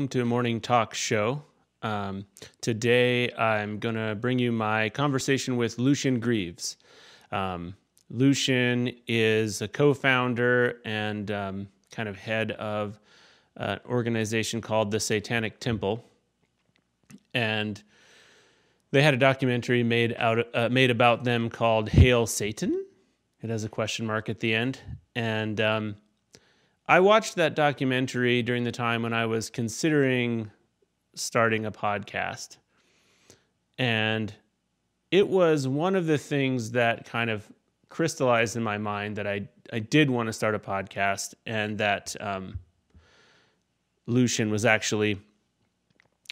welcome to a morning talk show. Um, today, I'm going to bring you my conversation with Lucien Greaves. Um, Lucien is a co founder and um, kind of head of an organization called the Satanic Temple. And they had a documentary made out uh, made about them called "Hail Satan." It has a question mark at the end, and um, I watched that documentary during the time when I was considering starting a podcast. And it was one of the things that kind of crystallized in my mind that I, I did want to start a podcast and that um, Lucien was actually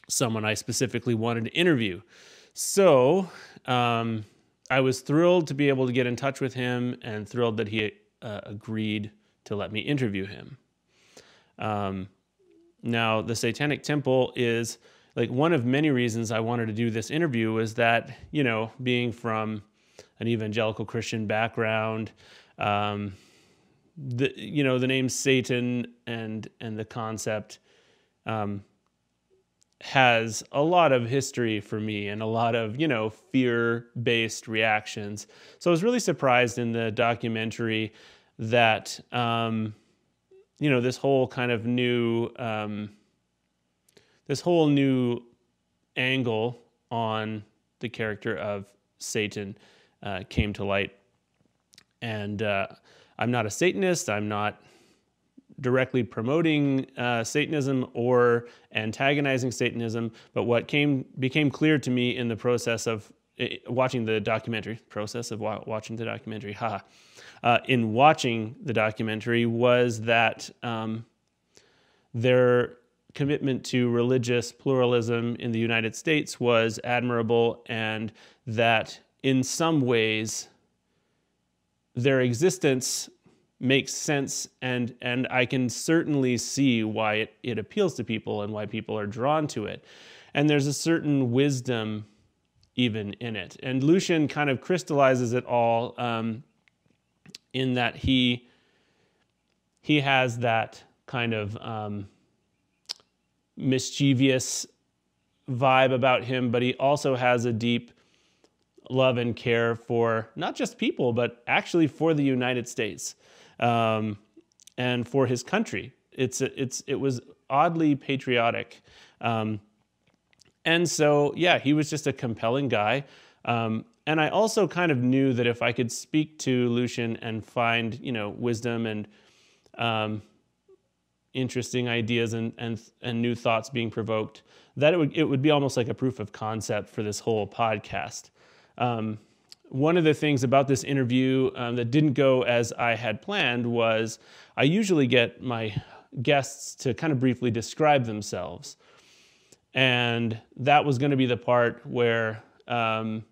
someone I specifically wanted to interview. So um, I was thrilled to be able to get in touch with him and thrilled that he uh, agreed to let me interview him. Um, now, the Satanic Temple is like one of many reasons I wanted to do this interview was that, you know, being from an evangelical Christian background, um, the you know the name Satan and and the concept um, has a lot of history for me and a lot of you know fear based reactions. So I was really surprised in the documentary that um, you know this whole kind of new um, this whole new angle on the character of Satan uh, came to light, and uh, I'm not a Satanist. I'm not directly promoting uh, Satanism or antagonizing Satanism, but what came became clear to me in the process of eh, watching the documentary process of wa- watching the documentary, ha, uh, in watching the documentary was that um, their commitment to religious pluralism in the United States was admirable, and that in some ways their existence makes sense and and I can certainly see why it, it appeals to people and why people are drawn to it. And there's a certain wisdom even in it. And Lucien kind of crystallizes it all um, in that he he has that kind of um, mischievous vibe about him, but he also has a deep love and care for not just people, but actually for the United States um, and for his country. It's it's it was oddly patriotic, um, and so yeah, he was just a compelling guy. Um, and I also kind of knew that if I could speak to Lucien and find, you know, wisdom and um, interesting ideas and, and and new thoughts being provoked, that it would it would be almost like a proof of concept for this whole podcast. Um, one of the things about this interview um, that didn't go as I had planned was I usually get my guests to kind of briefly describe themselves, and that was going to be the part where um,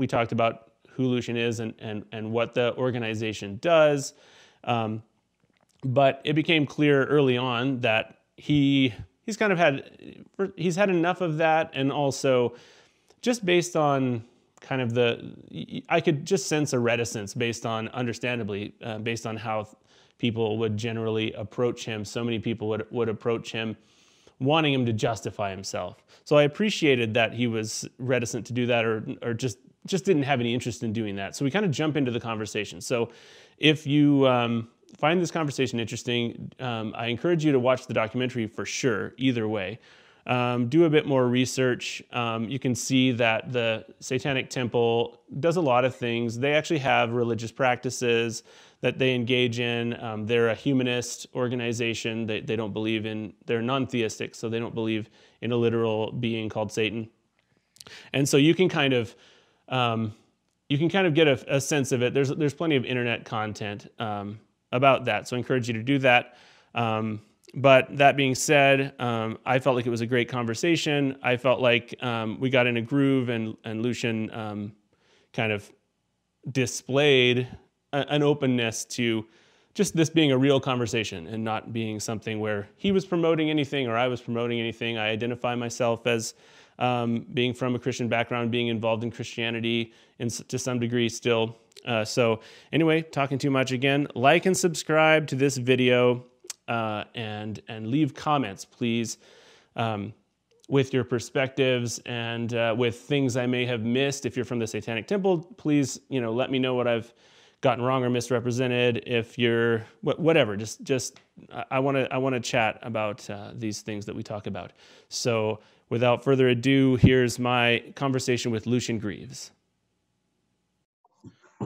we talked about who Lucien is and, and, and what the organization does. Um, but it became clear early on that he he's kind of had he's had enough of that, and also just based on kind of the I could just sense a reticence based on understandably uh, based on how people would generally approach him. So many people would would approach him wanting him to justify himself. So I appreciated that he was reticent to do that or or just just didn't have any interest in doing that. So we kind of jump into the conversation. So if you um, find this conversation interesting, um, I encourage you to watch the documentary for sure, either way. Um, do a bit more research. Um, you can see that the Satanic Temple does a lot of things. They actually have religious practices that they engage in. Um, they're a humanist organization. They, they don't believe in, they're non theistic, so they don't believe in a literal being called Satan. And so you can kind of um, you can kind of get a, a, sense of it. There's there's plenty of internet content um, about that, so I encourage you to do that. Um, but that being said, um, I felt like it was a great conversation. I felt like um, we got in a groove, and and Lucien um, kind of displayed a, an openness to just this being a real conversation and not being something where he was promoting anything or I was promoting anything. I identify myself as um, being from a Christian background, being involved in Christianity in, to some degree still. Uh, so, anyway, talking too much again. Like and subscribe to this video uh, and, and leave comments, please. um, with your perspectives and uh, with things I may have missed. If you're from the Satanic Temple, please, you know, let me know what I've gotten wrong or misrepresented. If you're whatever, just just I want to I want to chat about uh, these things that we talk about. So without further ado, here's my conversation with Lucien Greaves.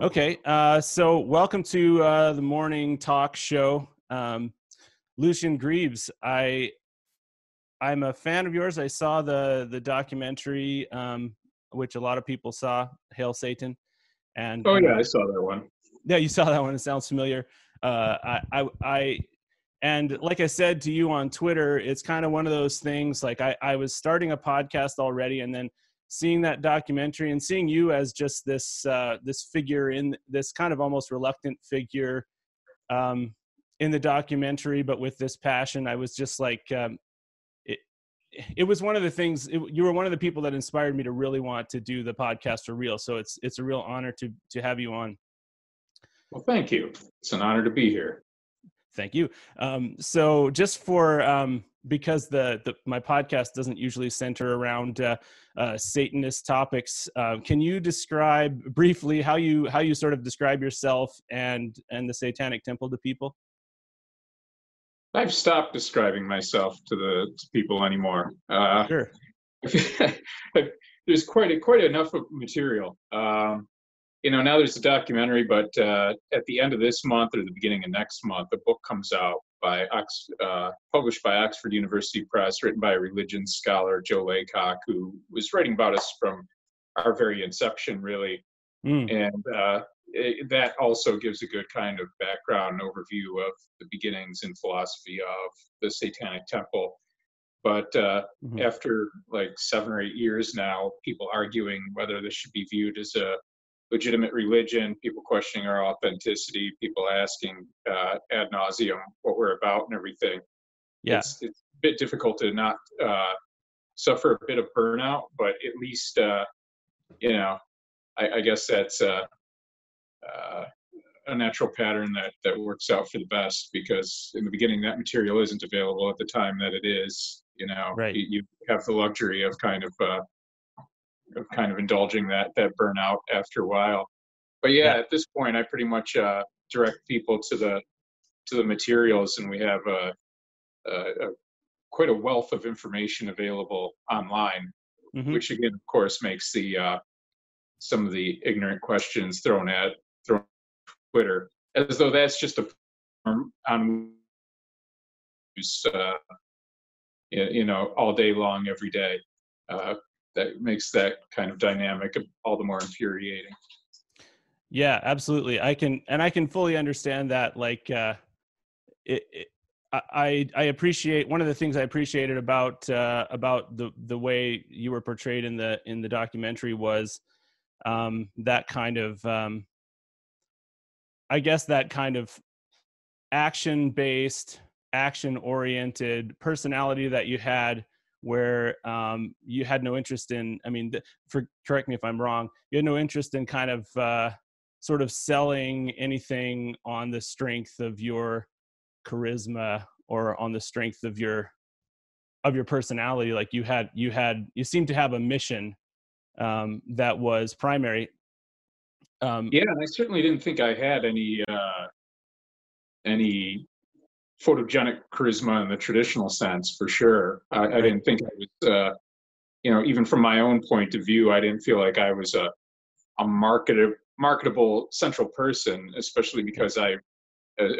Okay, uh, so welcome to uh, the morning talk show, um, Lucien Greaves. I I'm a fan of yours. I saw the the documentary, um, which a lot of people saw, "Hail Satan," and oh yeah, I saw that one. Yeah, you saw that one. It sounds familiar. Uh, I, I, I, and like I said to you on Twitter, it's kind of one of those things. Like I, I was starting a podcast already, and then seeing that documentary and seeing you as just this uh, this figure in this kind of almost reluctant figure um, in the documentary, but with this passion, I was just like, um, it was one of the things it, you were one of the people that inspired me to really want to do the podcast for real. So it's it's a real honor to to have you on. Well thank you. It's an honor to be here thank you um, so just for um, because the, the my podcast doesn't usually center around uh, uh, satanist topics uh, can you describe briefly how you how you sort of describe yourself and and the satanic temple to people I've stopped describing myself to the to people anymore. Uh, sure. there's quite a, quite enough material. Um, you know, now there's a documentary, but uh, at the end of this month or the beginning of next month, a book comes out by Ox, uh, published by Oxford University Press, written by a religion scholar, Joe Laycock, who was writing about us from our very inception, really. Mm. And uh, it, that also gives a good kind of background overview of the beginnings and philosophy of the Satanic Temple. But uh, mm-hmm. after like seven or eight years now, people arguing whether this should be viewed as a legitimate religion, people questioning our authenticity, people asking uh, ad nauseum what we're about and everything. Yeah. It's, it's a bit difficult to not uh, suffer a bit of burnout, but at least, uh, you know, I, I guess that's uh, uh, a natural pattern that that works out for the best because in the beginning that material isn't available at the time that it is you know right. you, you have the luxury of kind of uh, of kind of indulging that that burnout after a while but yeah, yeah. at this point i pretty much uh, direct people to the to the materials and we have a, a, a quite a wealth of information available online mm-hmm. which again of course makes the uh, some of the ignorant questions thrown at thrown Twitter, as though that's just a form on uh, you know all day long every day. Uh, that makes that kind of dynamic all the more infuriating. Yeah, absolutely. I can and I can fully understand that. Like, uh, it, it I I appreciate one of the things I appreciated about uh, about the the way you were portrayed in the in the documentary was um, that kind of um, I guess that kind of action based, action oriented personality that you had where um, you had no interest in, I mean, for, correct me if I'm wrong, you had no interest in kind of uh, sort of selling anything on the strength of your charisma or on the strength of your of your personality like you had you had you seemed to have a mission um, that was primary. Um, yeah, I certainly didn't think I had any uh, any photogenic charisma in the traditional sense, for sure. I, I didn't think I was, uh, you know, even from my own point of view, I didn't feel like I was a a marketable marketable central person, especially because I,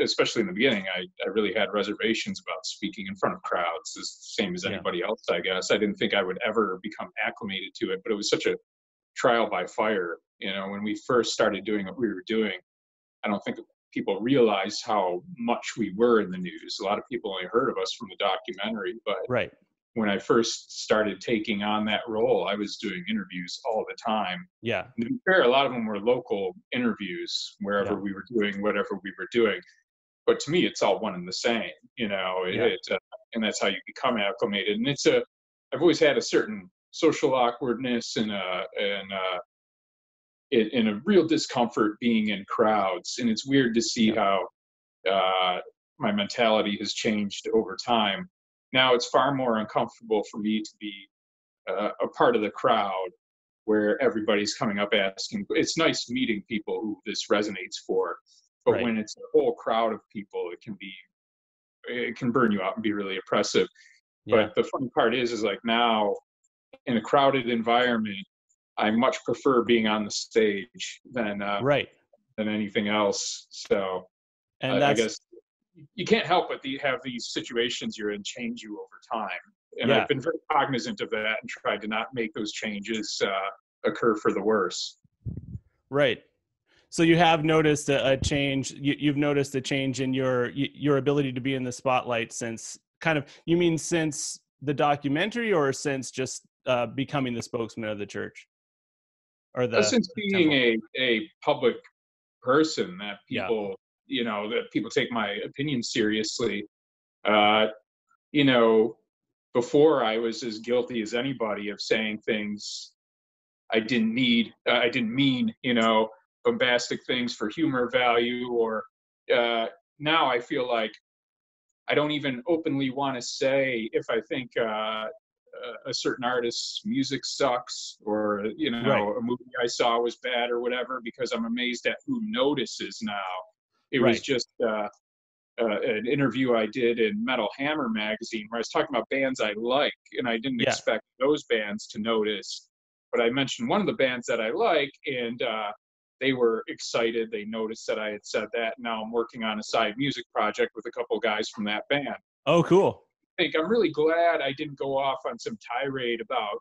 especially in the beginning, I, I really had reservations about speaking in front of crowds, the same as anybody yeah. else, I guess. I didn't think I would ever become acclimated to it, but it was such a trial by fire you know, when we first started doing what we were doing, I don't think people realize how much we were in the news. A lot of people only heard of us from the documentary, but right. when I first started taking on that role, I was doing interviews all the time. Yeah. And to be fair, a lot of them were local interviews wherever yeah. we were doing whatever we were doing. But to me, it's all one and the same, you know, yeah. it, uh, and that's how you become acclimated. And it's a, I've always had a certain social awkwardness and a, and a, in, in a real discomfort being in crowds. And it's weird to see how uh, my mentality has changed over time. now it's far more uncomfortable for me to be uh, a part of the crowd where everybody's coming up asking. It's nice meeting people who this resonates for, but Right. when it's a whole crowd of people, it can be it can burn you out and be really oppressive. Yeah. But the funny part is, is like now in a crowded environment, I much prefer being on the stage than uh, right. than anything else. So And I, I guess you can't help but the, have these situations you're in change you over time. And Yeah. I've been very cognizant of that and tried to not make those changes uh, occur for the worse. right. So you have noticed a, a change. You, you've noticed a change in your your ability to be in the spotlight since kind of. You mean since the documentary, or since just uh, becoming the spokesman of the church, or the Since being a, a public person that Yeah. people, you know, that people take my opinion seriously, uh, you know, before I was as guilty as anybody of saying things I didn't need, uh, I didn't mean, you know, bombastic things for humor value, or uh, now I feel like I don't even openly want to say if I think uh, a- a certain artist's music sucks or you know Right. a movie I saw was bad or whatever because I'm amazed at who notices now. It Right. was just uh, uh, an interview I did in Metal Hammer magazine where I was talking about bands I like, and I didn't Yeah. expect those bands to notice. But I mentioned one of the bands that I like, and uh, they were excited. They noticed that I had said that. Now I'm working on a side music project with a couple guys from that band. Oh, cool. Think I'm really glad I didn't go off on some tirade about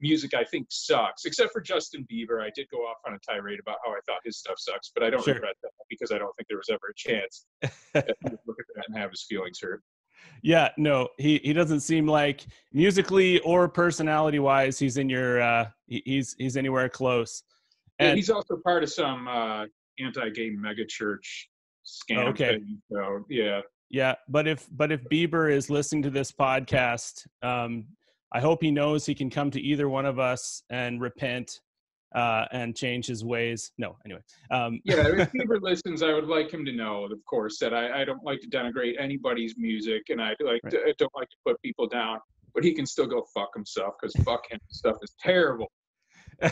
music I think sucks, except for Justin Bieber. I did go off on a tirade about how I thought his stuff sucks, but I don't Sure. regret that because I don't think there was ever a chance that he would look at that and have his feelings hurt. Yeah, no, he he doesn't seem like musically or personality wise he's in your uh he, he's he's anywhere close. Yeah, And he's also part of some uh, anti-gay megachurch scam Okay. thing. So yeah, yeah, but if but if Bieber is listening to this podcast, um I hope he knows he can come to either one of us and repent uh and change his ways. No, anyway. Um yeah. If Bieber listens, I would like him to know, of course, that I, I don't like to denigrate anybody's music, and I like Right. to, I don't like to put people down. But he can still go fuck himself because fuck him stuff is terrible.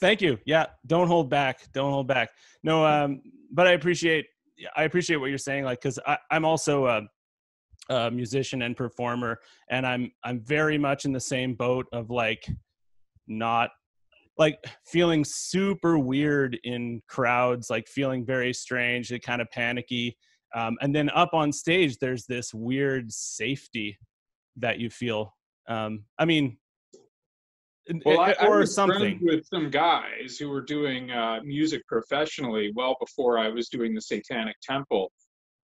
Thank you. Yeah, don't hold back. Don't hold back. No, um, but I appreciate I appreciate what you're saying. Like, because I'm also a, a musician and performer, and I'm I'm very much in the same boat of like not like feeling super weird in crowds, like feeling very strange, and kind of panicky. Um, and then up on stage, there's this weird safety that you feel. Um, I mean, Well, I, I or was friends something. with some guys who were doing uh, music professionally well before I was doing the Satanic Temple,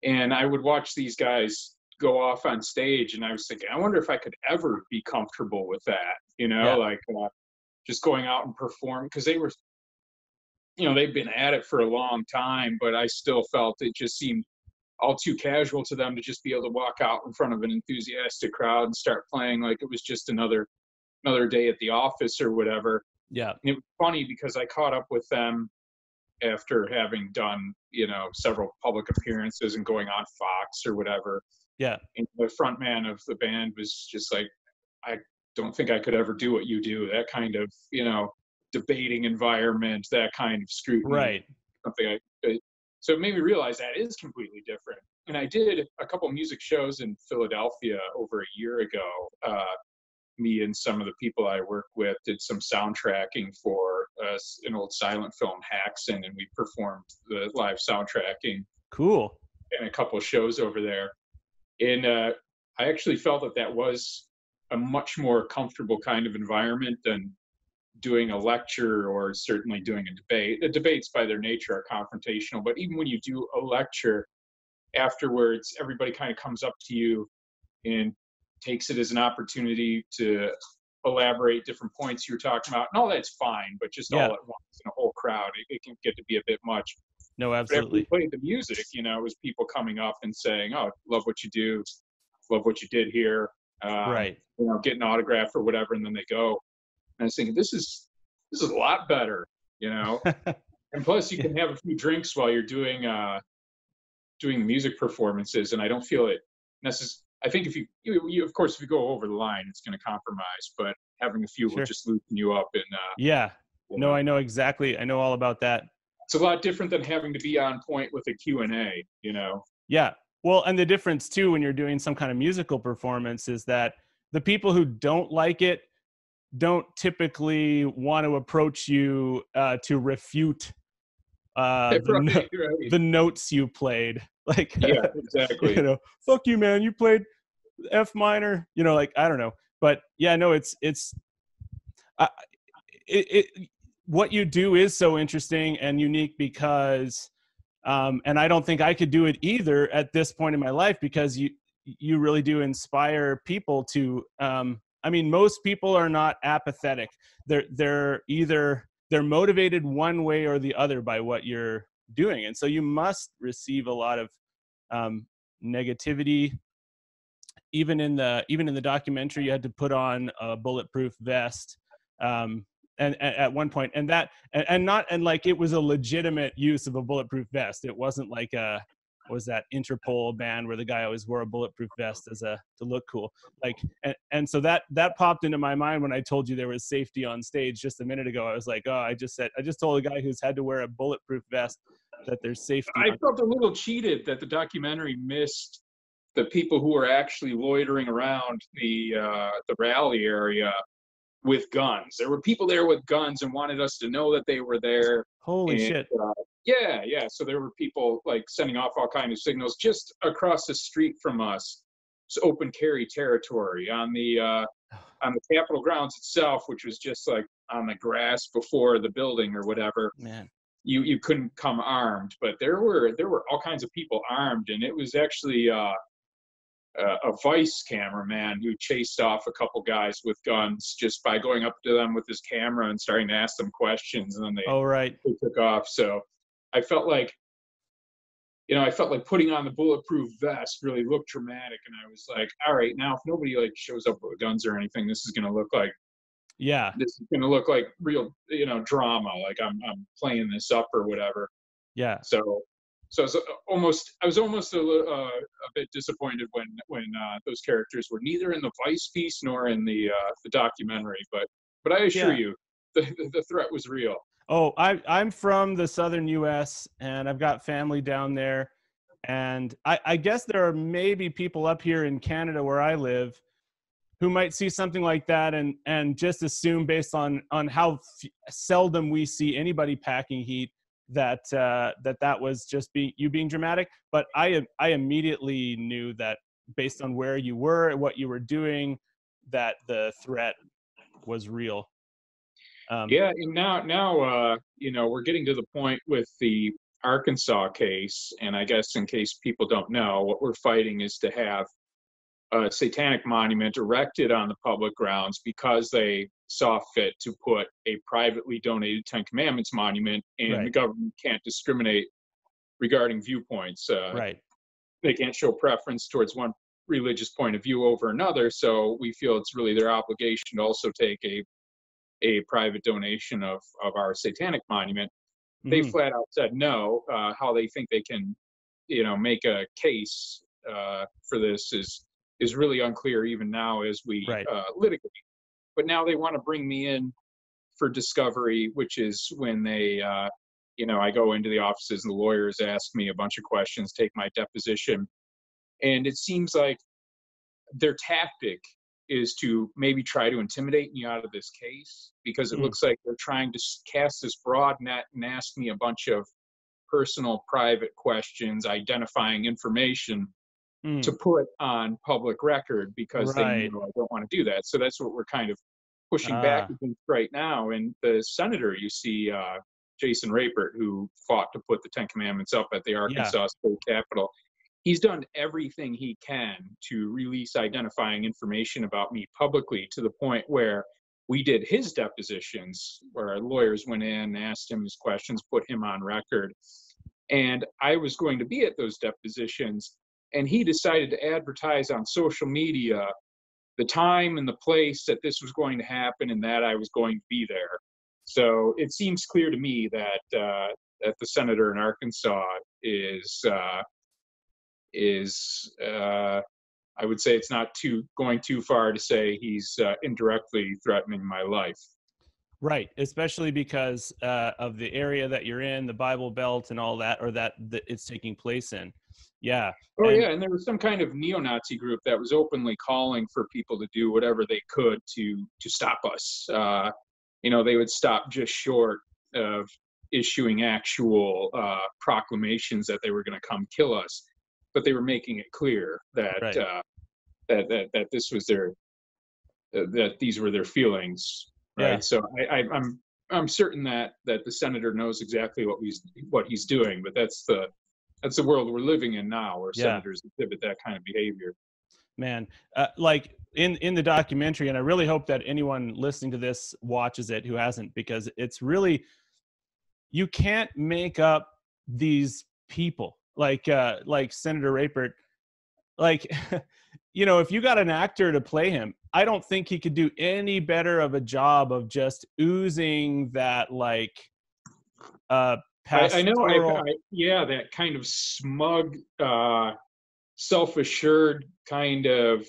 and I would watch these guys go off on stage, and I was thinking, I wonder if I could ever be comfortable with that. You know, Yeah. like uh, just going out and perform because they were, you know, they've been at it for a long time, but I still felt it just seemed all too casual to them to just be able to walk out in front of an enthusiastic crowd and start playing like it was just another another day at the office or whatever. Yeah. And it was funny because I caught up with them after having done, you know, several public appearances and going on Fox or whatever. Yeah. And the front man of the band was just like, I don't think I could ever do what you do. That kind of, you know, debating environment, that kind of scrutiny. Right. Something I, so it made me realize that is completely different. And I did a couple music shows in Philadelphia over a year ago. Uh, me and some of the people I work with did some soundtracking for uh, an old silent film, Häxan, and we performed the live soundtracking Cool. And a couple of shows over there. And uh, I actually felt that that was a much more comfortable kind of environment than doing a lecture or certainly doing a debate. The debates, by their nature, are confrontational, but even when you do a lecture, afterwards, everybody kind of comes up to you and takes it as an opportunity to elaborate different points you're talking about. And all that's fine, but just Yeah. all at once in a whole crowd, it, it can get to be a bit much. No, But absolutely. played the music, you know, it was people coming up and saying, "Oh, love what you do, love what you did here," um, right. You know, get an autograph or whatever, and then they go. And I was thinking, this is this is a lot better, you know. and plus, you can have a few drinks while you're doing uh, doing music performances, and I don't feel it necess- I think if you, you, you, of course, if you go over the line, it's going to compromise. But having a few Sure. will just loosen you up, and uh, Yeah. No, know, I know exactly. I know all about that. it's a lot different than having to be on point with a Q and A. You know, Yeah. Well, and the difference too when you're doing some kind of musical performance is that the people who don't like it don't typically want to approach you uh, to refute uh, the, Right, no- right. the notes you played. Like, yeah, exactly. you know, fuck you, man. You played F minor. You know, like I don't know, but yeah, no, it's it's, uh, it, it what you do is so interesting and unique because, um, and I don't think I could do it either at this point in my life because you you really do inspire people to. Um, I mean, most people are not apathetic. They're they're either they're motivated one way or the other by what you're doing, and so you must receive a lot of um, negativity. Even in the even in the documentary you had to put on a bulletproof vest um and, and at one point and that and, and not and like it was a legitimate use of a bulletproof vest. It wasn't like a what was that interpol band where the guy always wore a bulletproof vest as a to look cool? Like and, and so that that popped into my mind when i told you there was safety on stage just a minute ago. I was like oh i just said i just told a guy who's had to wear a bulletproof vest that there's safety I felt a little cheated that the documentary missed the people who were actually loitering around the uh, the rally area with guns. There were people there with guns and wanted us to know that they were there. holy and, shit uh, yeah, yeah. So there were people like sending off all kinds of signals just across the street from us. It's open carry territory on the uh, on the Capitol grounds itself, which was just like on the grass before the building or whatever man you you couldn't come armed but there were there were all kinds of people armed and it was actually uh a a vice cameraman who chased off a couple guys with guns just by going up to them with his camera and starting to ask them questions and then they, oh right. they took off. So i felt like you know i felt like putting on the bulletproof vest really looked dramatic and i was like all right now if nobody like shows up with guns or anything this is going to look like yeah. this is going to look like real you know drama like i'm i'm playing this up or whatever. Yeah. So, so I was uh, almost, I was almost a, uh, a bit disappointed when when uh, those characters were neither in the Vice piece nor in the uh, the documentary. But but I assure Yeah. you, the, the the threat was real. Oh, I, I'm from the southern U.S. and I've got family down there, and I, I guess there are maybe people up here in Canada where I live who might see something like that and and just assume based on on how f- seldom we see anybody packing heat that uh, that that was just be you being dramatic. But I I immediately knew that based on where you were, and what you were doing, that the threat was real. Um, Yeah, and now now uh, you know we're getting to the point with the Arkansas case, and I guess in case people don't know, what we're fighting is to have a satanic monument erected on the public grounds because they saw fit to put a privately donated Ten Commandments monument, and the government can't discriminate regarding viewpoints. Uh, Right. They can't show preference towards one religious point of view over another. So we feel it's really their obligation to also take a a private donation of of our satanic monument. They Mhm. flat out said no. Uh, how they think they can, you know, make a case uh, for this is is really unclear even now as we Right. uh, litigate. But now they want to bring me in for discovery, which is when they, uh, you know, I go into the offices and the lawyers ask me a bunch of questions, take my deposition, and it seems like their tactic is to maybe try to intimidate me out of this case because it Mm. looks like they're trying to cast this broad net and ask me a bunch of personal private questions identifying information Mm. to put on public record because they Right. know I don't want to do that. So that's what we're kind of pushing back Ah. against right now. And the senator, you see, uh, Jason Rapert, who fought to put the Ten Commandments up at the Arkansas State Capitol, he's done everything he can to release identifying information about me publicly to the point where we did his depositions, where our lawyers went in, asked him his questions, put him on record. And I was going to be at those depositions and he decided to advertise on social media the time and the place that this was going to happen and that I was going to be there. So it seems clear to me that uh, that the senator in Arkansas is uh, is uh, I would say it's not too going too far to say he's uh, indirectly threatening my life. Right, especially because uh, of the area that you're in, the Bible Belt, and all that, or that, that it's taking place in. Yeah. Oh and, yeah, and there was some kind of neo-Nazi group that was openly calling for people to do whatever they could to to stop us. Uh, you know, they would stop just short of issuing actual uh, proclamations that they were going to come kill us, but they were making it clear that right. uh, that, that that this was their uh, that these were their feelings right? Yeah. So I, I, I'm I'm certain that that the senator knows exactly what he's what he's doing, but that's the that's the world we're living in now, where yeah. senators exhibit that kind of behavior. Man, uh, like in in the documentary, and I really hope that anyone listening to this watches it who hasn't, because it's really you can't make up these people like uh like Senator Rapert. Like, you know, if you got an actor to play him, I don't think he could do any better of a job of just oozing that like uh I, I, know I, I, yeah that kind of smug uh self-assured kind of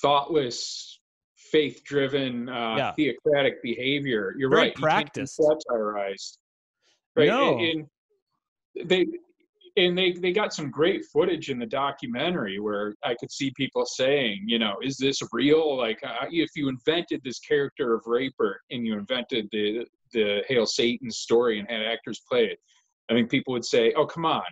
thoughtless faith-driven uh yeah. theocratic behavior you're Very right practice satirized right no. and, and they and they they got some great footage in the documentary where I could see people saying, you know, is this real? Like, uh, if you invented this character of Rapert and you invented the the Hail Satan story and had actors play it, I think people would say, oh, come on,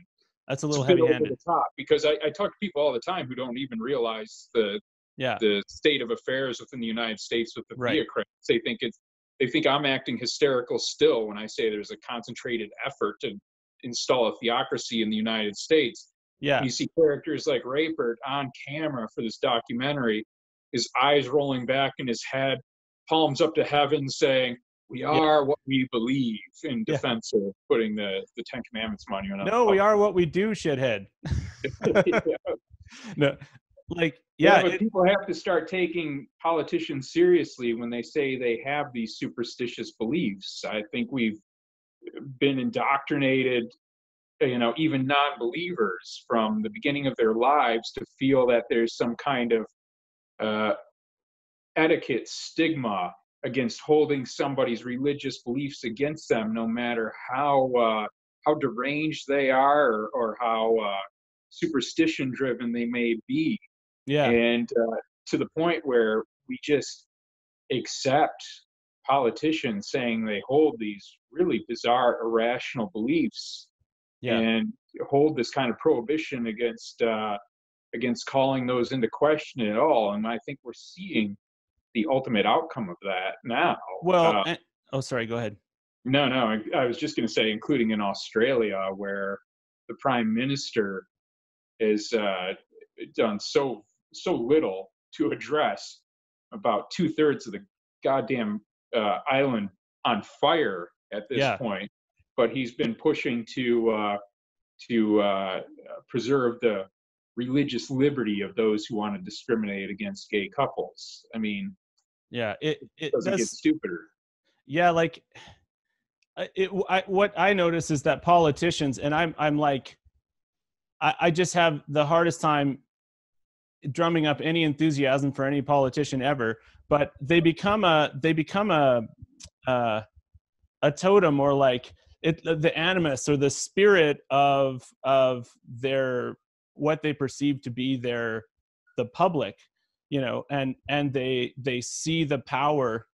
that's a little heavy-handed. top. Because I, I talk to people all the time who don't even realize the yeah the state of affairs within the United States with the right. theocrats. They think it's they think I'm acting hysterical still when I say there's a concentrated effort to install a theocracy in the United States. Yeah. You see characters like Rapert on camera for this documentary, his eyes rolling back in his head, palms up to heaven, saying, "We are yeah. what we believe." In defense yeah. of putting the the Ten Commandments monument. No, we are what we do, shithead. yeah. No, like yeah, it, people have to start taking politicians seriously when they say they have these superstitious beliefs. I think we've been indoctrinated you know even non-believers from the beginning of their lives to feel that there's some kind of uh, etiquette stigma against holding somebody's religious beliefs against them no matter how uh, how deranged they are or, or how uh, superstition driven they may be. Yeah. And uh, to the point where we just accept politicians saying they hold these really bizarre, irrational beliefs, yeah. and hold this kind of prohibition against uh, against calling those into question at all. And I think we're seeing the ultimate outcome of that now. Well, uh, and, oh, sorry, go ahead. No, no, I, I was just going to say, including in Australia, where the prime minister has uh, done so so little to address about two thirds of the goddamn uh, island on fire at this yeah. point, but he's been pushing to uh, to uh, preserve the religious liberty of those who want to discriminate against gay couples. I mean, yeah, it it doesn't get stupider. Yeah, like it. I, what I notice is that politicians, and I'm I'm like, I, I just have the hardest time drumming up any enthusiasm for any politician ever but they become a they become a uh, a totem or like it the animus or the spirit of of their what they perceive to be their the public you know and and they they see the power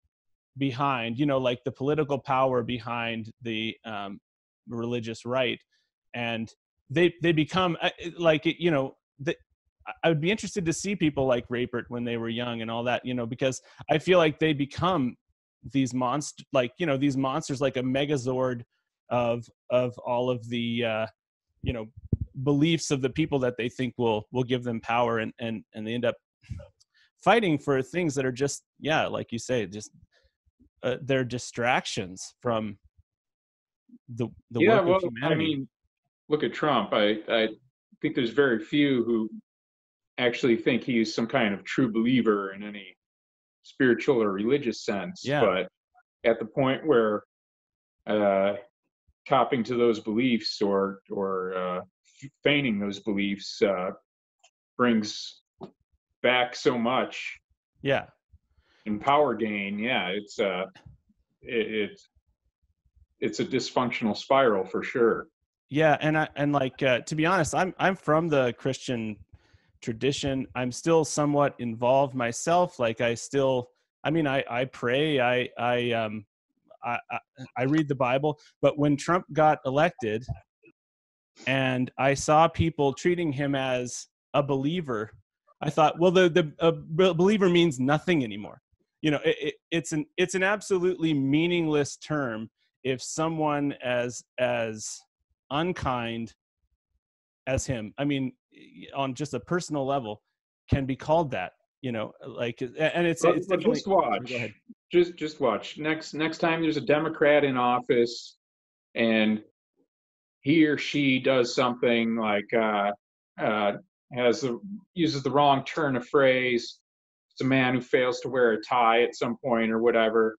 behind you know like the political power behind the um, religious right. And they they become uh, like you know the, I would be interested to see people like Rapert when they were young and all that, you know, because I feel like they become these monster, like you know, these monsters, like a Megazord of of all of the, uh, you know, beliefs of the people that they think will will give them power, and and and they end up fighting for things that are just, yeah, like you say, just uh, they're distractions from the the yeah, work well, of humanity. I mean, look at Trump. I I think there's very few who actually think he's some kind of true believer in any spiritual or religious sense. Yeah. But at the point where uh, copping to those beliefs or or uh, feigning those beliefs uh, brings back so much. Yeah. And power gain, yeah, it's uh, it, it's it's a dysfunctional spiral for sure. Yeah, and I and like uh, to be honest, I'm I'm from the Christian tradition. I'm still somewhat involved myself. Like I still, I mean, I I pray. I I um I, I, read the Bible. But when Trump got elected, and I saw people treating him as a believer, I thought, well, the the a believer means nothing anymore. You know, it, it, it's an it's an absolutely meaningless term if someone as as unkind as him. I mean, on just a personal level, can be called that. You know, like, and it's, but, it's but just watch. Just just watch. Next next time there's a Democrat in office, and he or she does something like uh, uh, has a, uses the wrong turn of phrase. It's a man who fails to wear a tie at some point or whatever.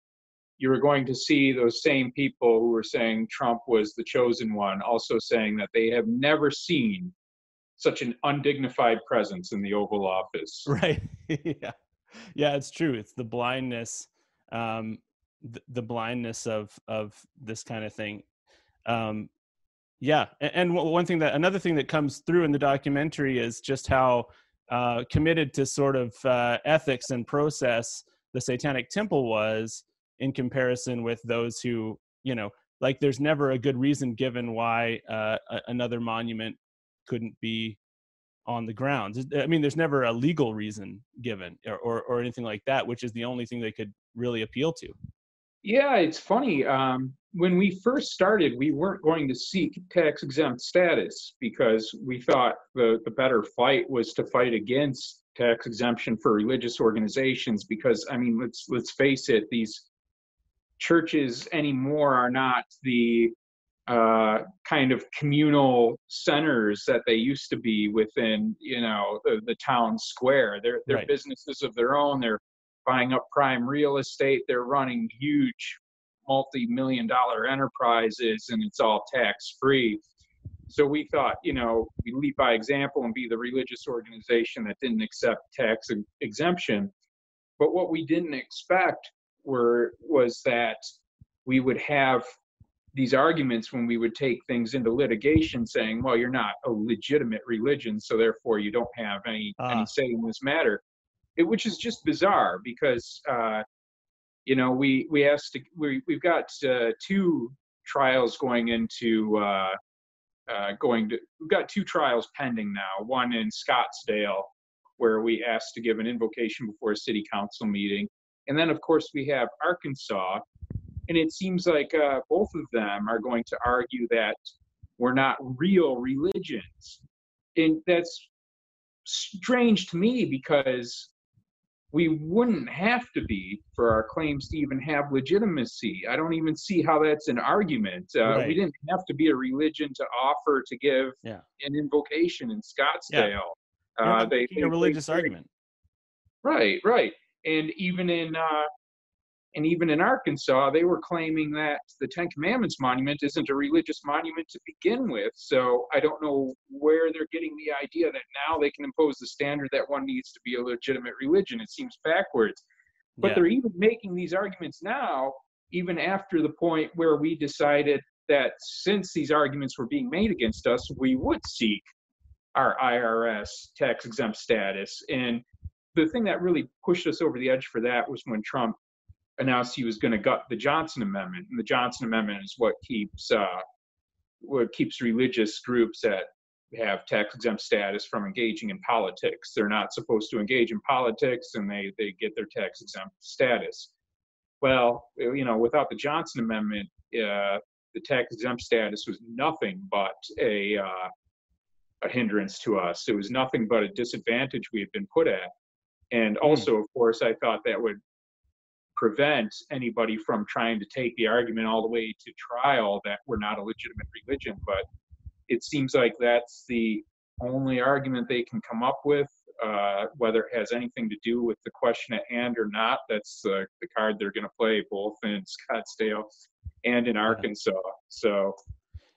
You were going to see those same people who were saying Trump was the chosen one also saying that they have never seen such an undignified presence in the Oval Office. Right. yeah. Yeah, it's true. It's the blindness, um, the, the blindness of of this kind of thing. Um, yeah, and, and one thing that another thing that comes through in the documentary is just how uh, committed to sort of uh, ethics and process the Satanic Temple was in comparison with those who, you know, like there's never a good reason given why uh, another monument couldn't be on the grounds. I mean, there's never a legal reason given or, or, or anything like that, which is the only thing they could really appeal to. Yeah, it's funny. Um, when we first started, we weren't going to seek tax exempt status because we thought the, the better fight was to fight against tax exemption for religious organizations. Because I mean, let's let's face it, these churches anymore are not the uh, kind of communal centers that they used to be within, you know, the, the town square. They're they're right. businesses of their own. They're buying up prime real estate. They're running huge multi-million dollar enterprises, and it's all tax free. So we thought, you know, we lead by example and be the religious organization that didn't accept tax exemption. But what we didn't expect were was that we would have these arguments when we would take things into litigation saying well you're not a legitimate religion so therefore you don't have any uh. any say in this matter it, which is just bizarre because uh, you know we we asked to, we we've got uh, two trials going into uh, uh, going to we've got two trials pending now one in scottsdale where we asked to give an invocation before a city council meeting and then of course we have arkansas and it seems like uh, both of them are going to argue that we're not real religions. And that's strange to me because we wouldn't have to be for our claims to even have legitimacy. I don't even see how that's an argument. Uh, right. We didn't have to be a religion to offer to give yeah. an invocation in Scottsdale. Yeah. Uh, they, they, a religious they, argument. Right, right. And even in uh, and even in Arkansas, they were claiming that the Ten Commandments monument isn't a religious monument to begin with. So I don't know where they're getting the idea that now they can impose the standard that one needs to be a legitimate religion. It seems backwards. But yeah. they're even making these arguments now, even after the point where we decided that since these arguments were being made against us, we would seek our IRS tax exempt status. And the thing that really pushed us over the edge for that was when Trump announced he was going to gut the Johnson Amendment, and the Johnson Amendment is what keeps uh, what keeps religious groups that have tax exempt status from engaging in politics. They're not supposed to engage in politics, and they they get their tax exempt status. Well, you know, without the Johnson Amendment, uh, the tax exempt status was nothing but a uh, a hindrance to us. It was nothing but a disadvantage we had been put at. And hmm. also, of course, I thought that would prevent anybody from trying to take the argument all the way to trial that we're not a legitimate religion. But it seems like that's the only argument they can come up with. Uh, whether it has anything to do with the question at hand or not, that's uh, the card they're going to play both in Scottsdale and in Arkansas. So,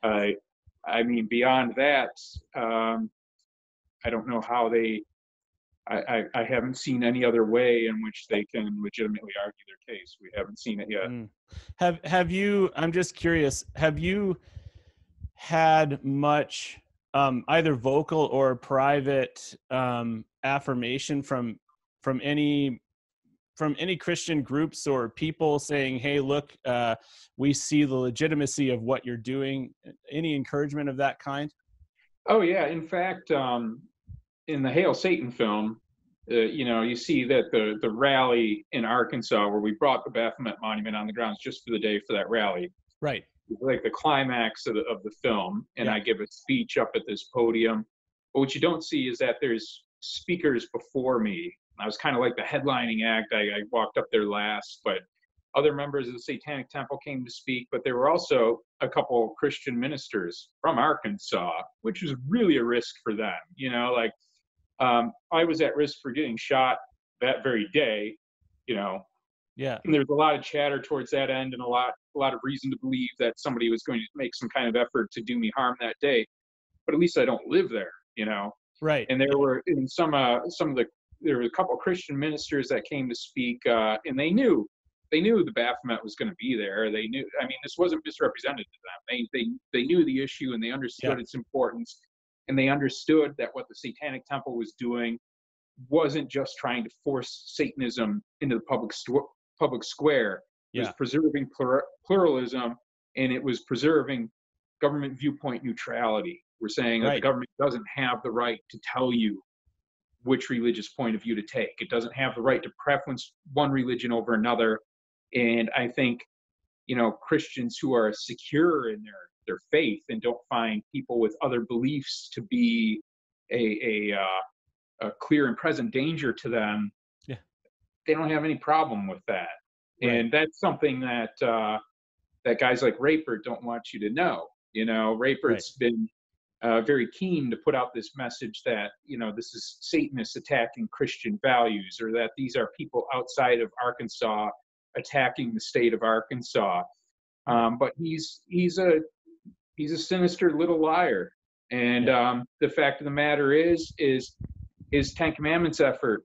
I, I mean, beyond that, um, I don't know how they I, I, I, haven't seen any other way in which they can legitimately argue their case. We haven't seen it yet. Mm. Have Have you? I'm just curious. Have you had much um, either vocal or private um, affirmation from from any from any Christian groups or people saying, "Hey, look, uh, we see the legitimacy of what you're doing." Any encouragement of that kind? Oh yeah. In fact, um, in the Hail Satan film, uh, you know, you see that the the rally in Arkansas where we brought the Baphomet Monument on the grounds just for the day for that rally. Right. Like the climax of the, of the film, and yeah. I give a speech up at this podium. But what you don't see is that there's speakers before me. I was kind of like the headlining act. I, I walked up there last, but other members of the Satanic Temple came to speak, but there were also a couple Christian ministers from Arkansas, which was really a risk for them. You know, like um, I was at risk for getting shot that very day, you know. Yeah. And there was a lot of chatter towards that end and a lot a lot of reason to believe that somebody was going to make some kind of effort to do me harm that day. But at least I don't live there, you know. Right. And there were in some uh, some of the there were a couple of Christian ministers that came to speak, uh, and they knew they knew the Baphomet was going to be there. They knew. I mean, this wasn't misrepresented to them. They they they knew the issue and they understood yeah. its importance and they understood that what the Satanic Temple was doing wasn't just trying to force Satanism into the public stu- public square. It yeah. was preserving plur- pluralism, and it was preserving government viewpoint neutrality. We're saying right. that the government doesn't have the right to tell you which religious point of view to take. It doesn't have the right to preference one religion over another. And I think, you know, Christians who are secure in their their faith and don't find people with other beliefs to be a, a, uh, a clear and present danger to them, yeah. they don't have any problem with that. Right. And that's something that uh, that guys like Rapert don't want you to know. You know, Rapert's right. been uh, very keen to put out this message that you know this is Satanists attacking Christian values, or that these are people outside of Arkansas attacking the state of Arkansas. Um, but he's he's a he's a sinister little liar. And um, the fact of the matter is, is his Ten Commandments effort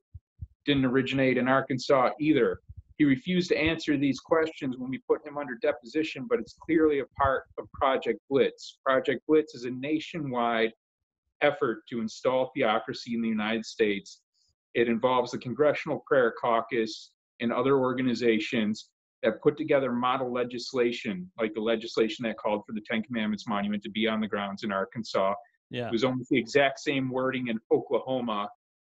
didn't originate in Arkansas either. He refused to answer these questions when we put him under deposition, but it's clearly a part of Project Blitz. Project Blitz is a nationwide effort to install theocracy in the United States. It involves the Congressional Prayer Caucus and other organizations that put together model legislation, like the legislation that called for the Ten Commandments Monument to be on the grounds in Arkansas. Yeah. It was almost the exact same wording in Oklahoma.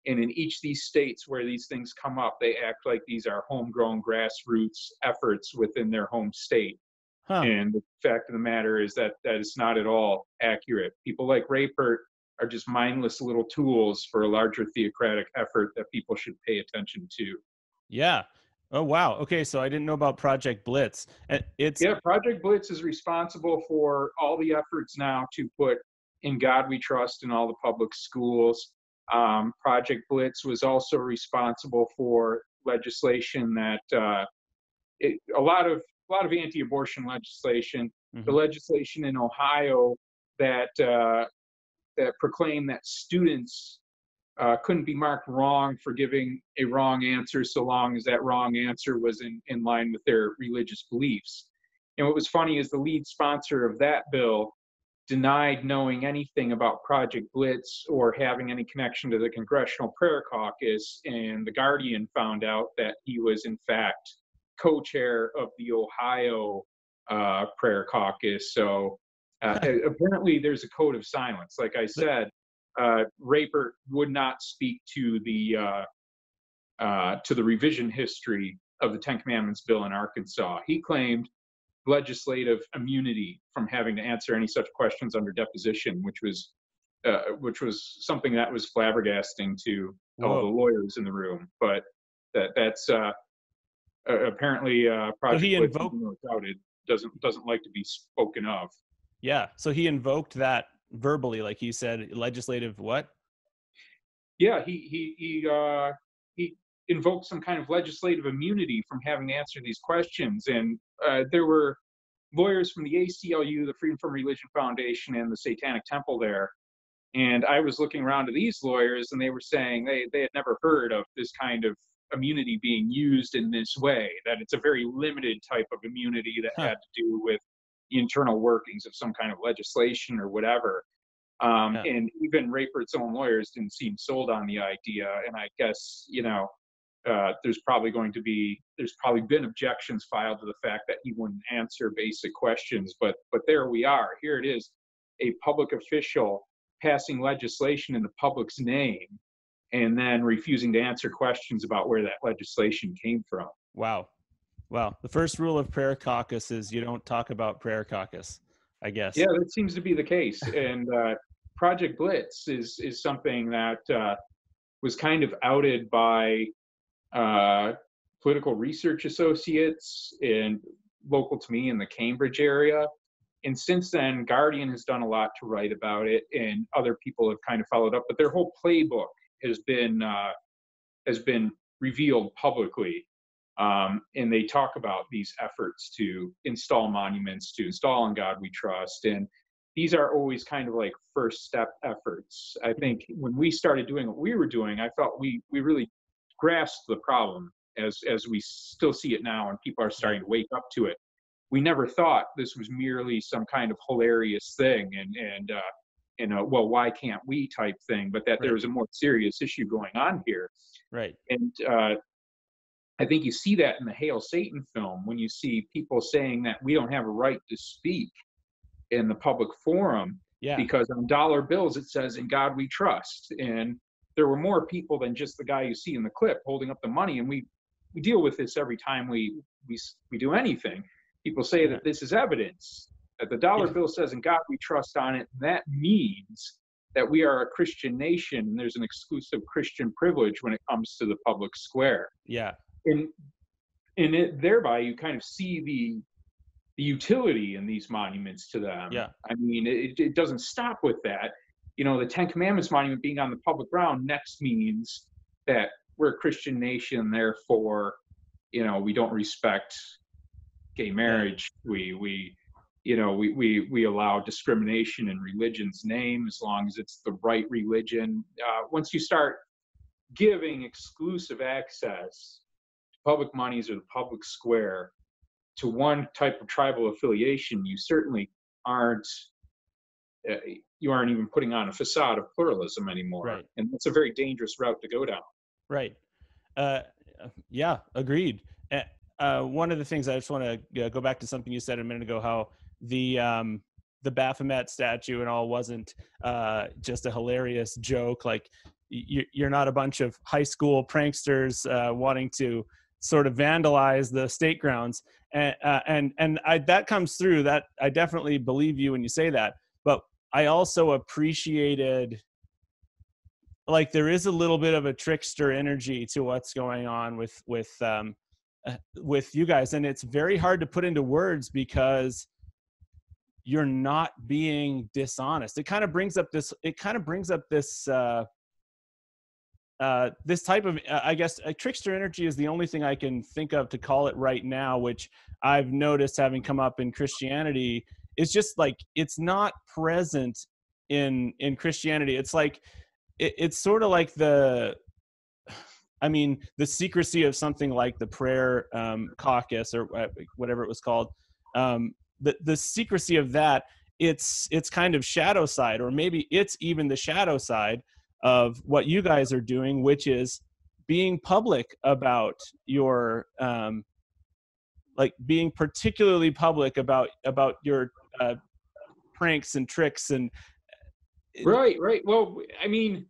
And in each of these states where these things come up, they act like these are homegrown grassroots efforts within their home state. Huh. And the fact of the matter is that that is not at all accurate. People like Rapert are just mindless little tools for a larger theocratic effort that people should pay attention to. Yeah. Oh wow. Okay, so I didn't know about Project Blitz. It's yeah, Project Blitz is responsible for all the efforts now to put "In God We Trust" in all the public schools. Um, Project Blitz was also responsible for legislation that uh, it, a lot of a lot of anti-abortion legislation. Mm-hmm. The legislation in Ohio that uh, that proclaimed that students uh, couldn't be marked wrong for giving a wrong answer so long as that wrong answer was in, in line with their religious beliefs. And what was funny is the lead sponsor of that bill denied knowing anything about Project Blitz or having any connection to the Congressional Prayer Caucus. And The Guardian found out that he was, in fact, co chair of the Ohio uh, Prayer Caucus. So uh, apparently, there's a code of silence. Like I said, uh, Rapert would not speak to the uh, uh, to the revision history of the Ten Commandments bill in Arkansas. He claimed legislative immunity from having to answer any such questions under deposition, which was uh, which was something that was flabbergasting to all the lawyers in the room. But that that's uh, apparently uh, Project he invoked doubted doesn't doesn't like to be spoken of. Yeah, so he invoked that verbally, like you said, legislative what? Yeah, he he he uh, he invoked some kind of legislative immunity from having to answer these questions, and uh, there were lawyers from the ACLU, the Freedom from Religion Foundation, and the Satanic Temple there And I was looking around to these lawyers, and they were saying they they had never heard of this kind of immunity being used in this way. That it's a very limited type of immunity that huh. had to do with internal workings of some kind of legislation or whatever. Um, yeah. And even Rapert's own lawyers didn't seem sold on the idea. And I guess, you know, uh, there's probably going to be, there's probably been objections filed to the fact that he wouldn't answer basic questions. But, but there we are. Here it is a public official passing legislation in the public's name and then refusing to answer questions about where that legislation came from. Wow. Well, the first rule of prayer caucus is you don't talk about prayer caucus, I guess. Yeah, that seems to be the case. and uh, Project Blitz is is something that uh, was kind of outed by uh, political research associates and local to me in the Cambridge area. And since then, Guardian has done a lot to write about it, and other people have kind of followed up. But their whole playbook has been uh, has been revealed publicly um, and they talk about these efforts to install monuments, to install in God we trust. And these are always kind of like first step efforts. I think when we started doing what we were doing, I felt we we really grasped the problem as as we still see it now, and people are starting to wake up to it. We never thought this was merely some kind of hilarious thing, and and uh, and a well, why can't we type thing, but that right. there was a more serious issue going on here. Right. And uh, I think you see that in the Hail Satan film when you see people saying that we don't have a right to speak in the public forum yeah. because on dollar bills it says in God we trust and there were more people than just the guy you see in the clip holding up the money and we we deal with this every time we we we do anything people say that this is evidence that the dollar yeah. bill says in God we trust on it And that means that we are a Christian nation and there's an exclusive Christian privilege when it comes to the public square. Yeah and and it, thereby you kind of see the the utility in these monuments to them. Yeah. I mean, it, it doesn't stop with that. You know, the Ten Commandments monument being on the public ground next means that we're a Christian nation, therefore, you know, we don't respect gay marriage. We we you know we, we we allow discrimination in religion's name as long as it's the right religion uh, once you start giving exclusive access public monies or the public square to one type of tribal affiliation, you certainly aren't uh, you aren't even putting on a facade of pluralism anymore, right. and that's a very dangerous route to go down. Right. Uh, yeah, agreed. Uh, one of the things I just want to uh, go back to something you said a minute ago, how the um, the Baphomet statue and all wasn't uh, just a hilarious joke. Like you're not a bunch of high school pranksters uh, wanting to sort of vandalize the state grounds. And uh, and and I, that comes through that i definitely believe you when you say that but i also appreciated like there is a little bit of a trickster energy to what's going on with with um uh, with you guys. And it's very hard to put into words because you're not being dishonest. It kind of brings up this it kind of brings up this uh uh, this type of, uh, I guess, a trickster energy is the only thing I can think of to call it right now, which I've noticed having come up in Christianity is just like it's not present in in Christianity. It's like it, it's sort of like the, I mean, the secrecy of something like the prayer um, caucus or uh, whatever it was called. Um, the the secrecy of that, it's it's kind of shadow side, or maybe it's even the shadow side of what you guys are doing, which is being public about your um, like being particularly public about about your uh, pranks and tricks and right right well i mean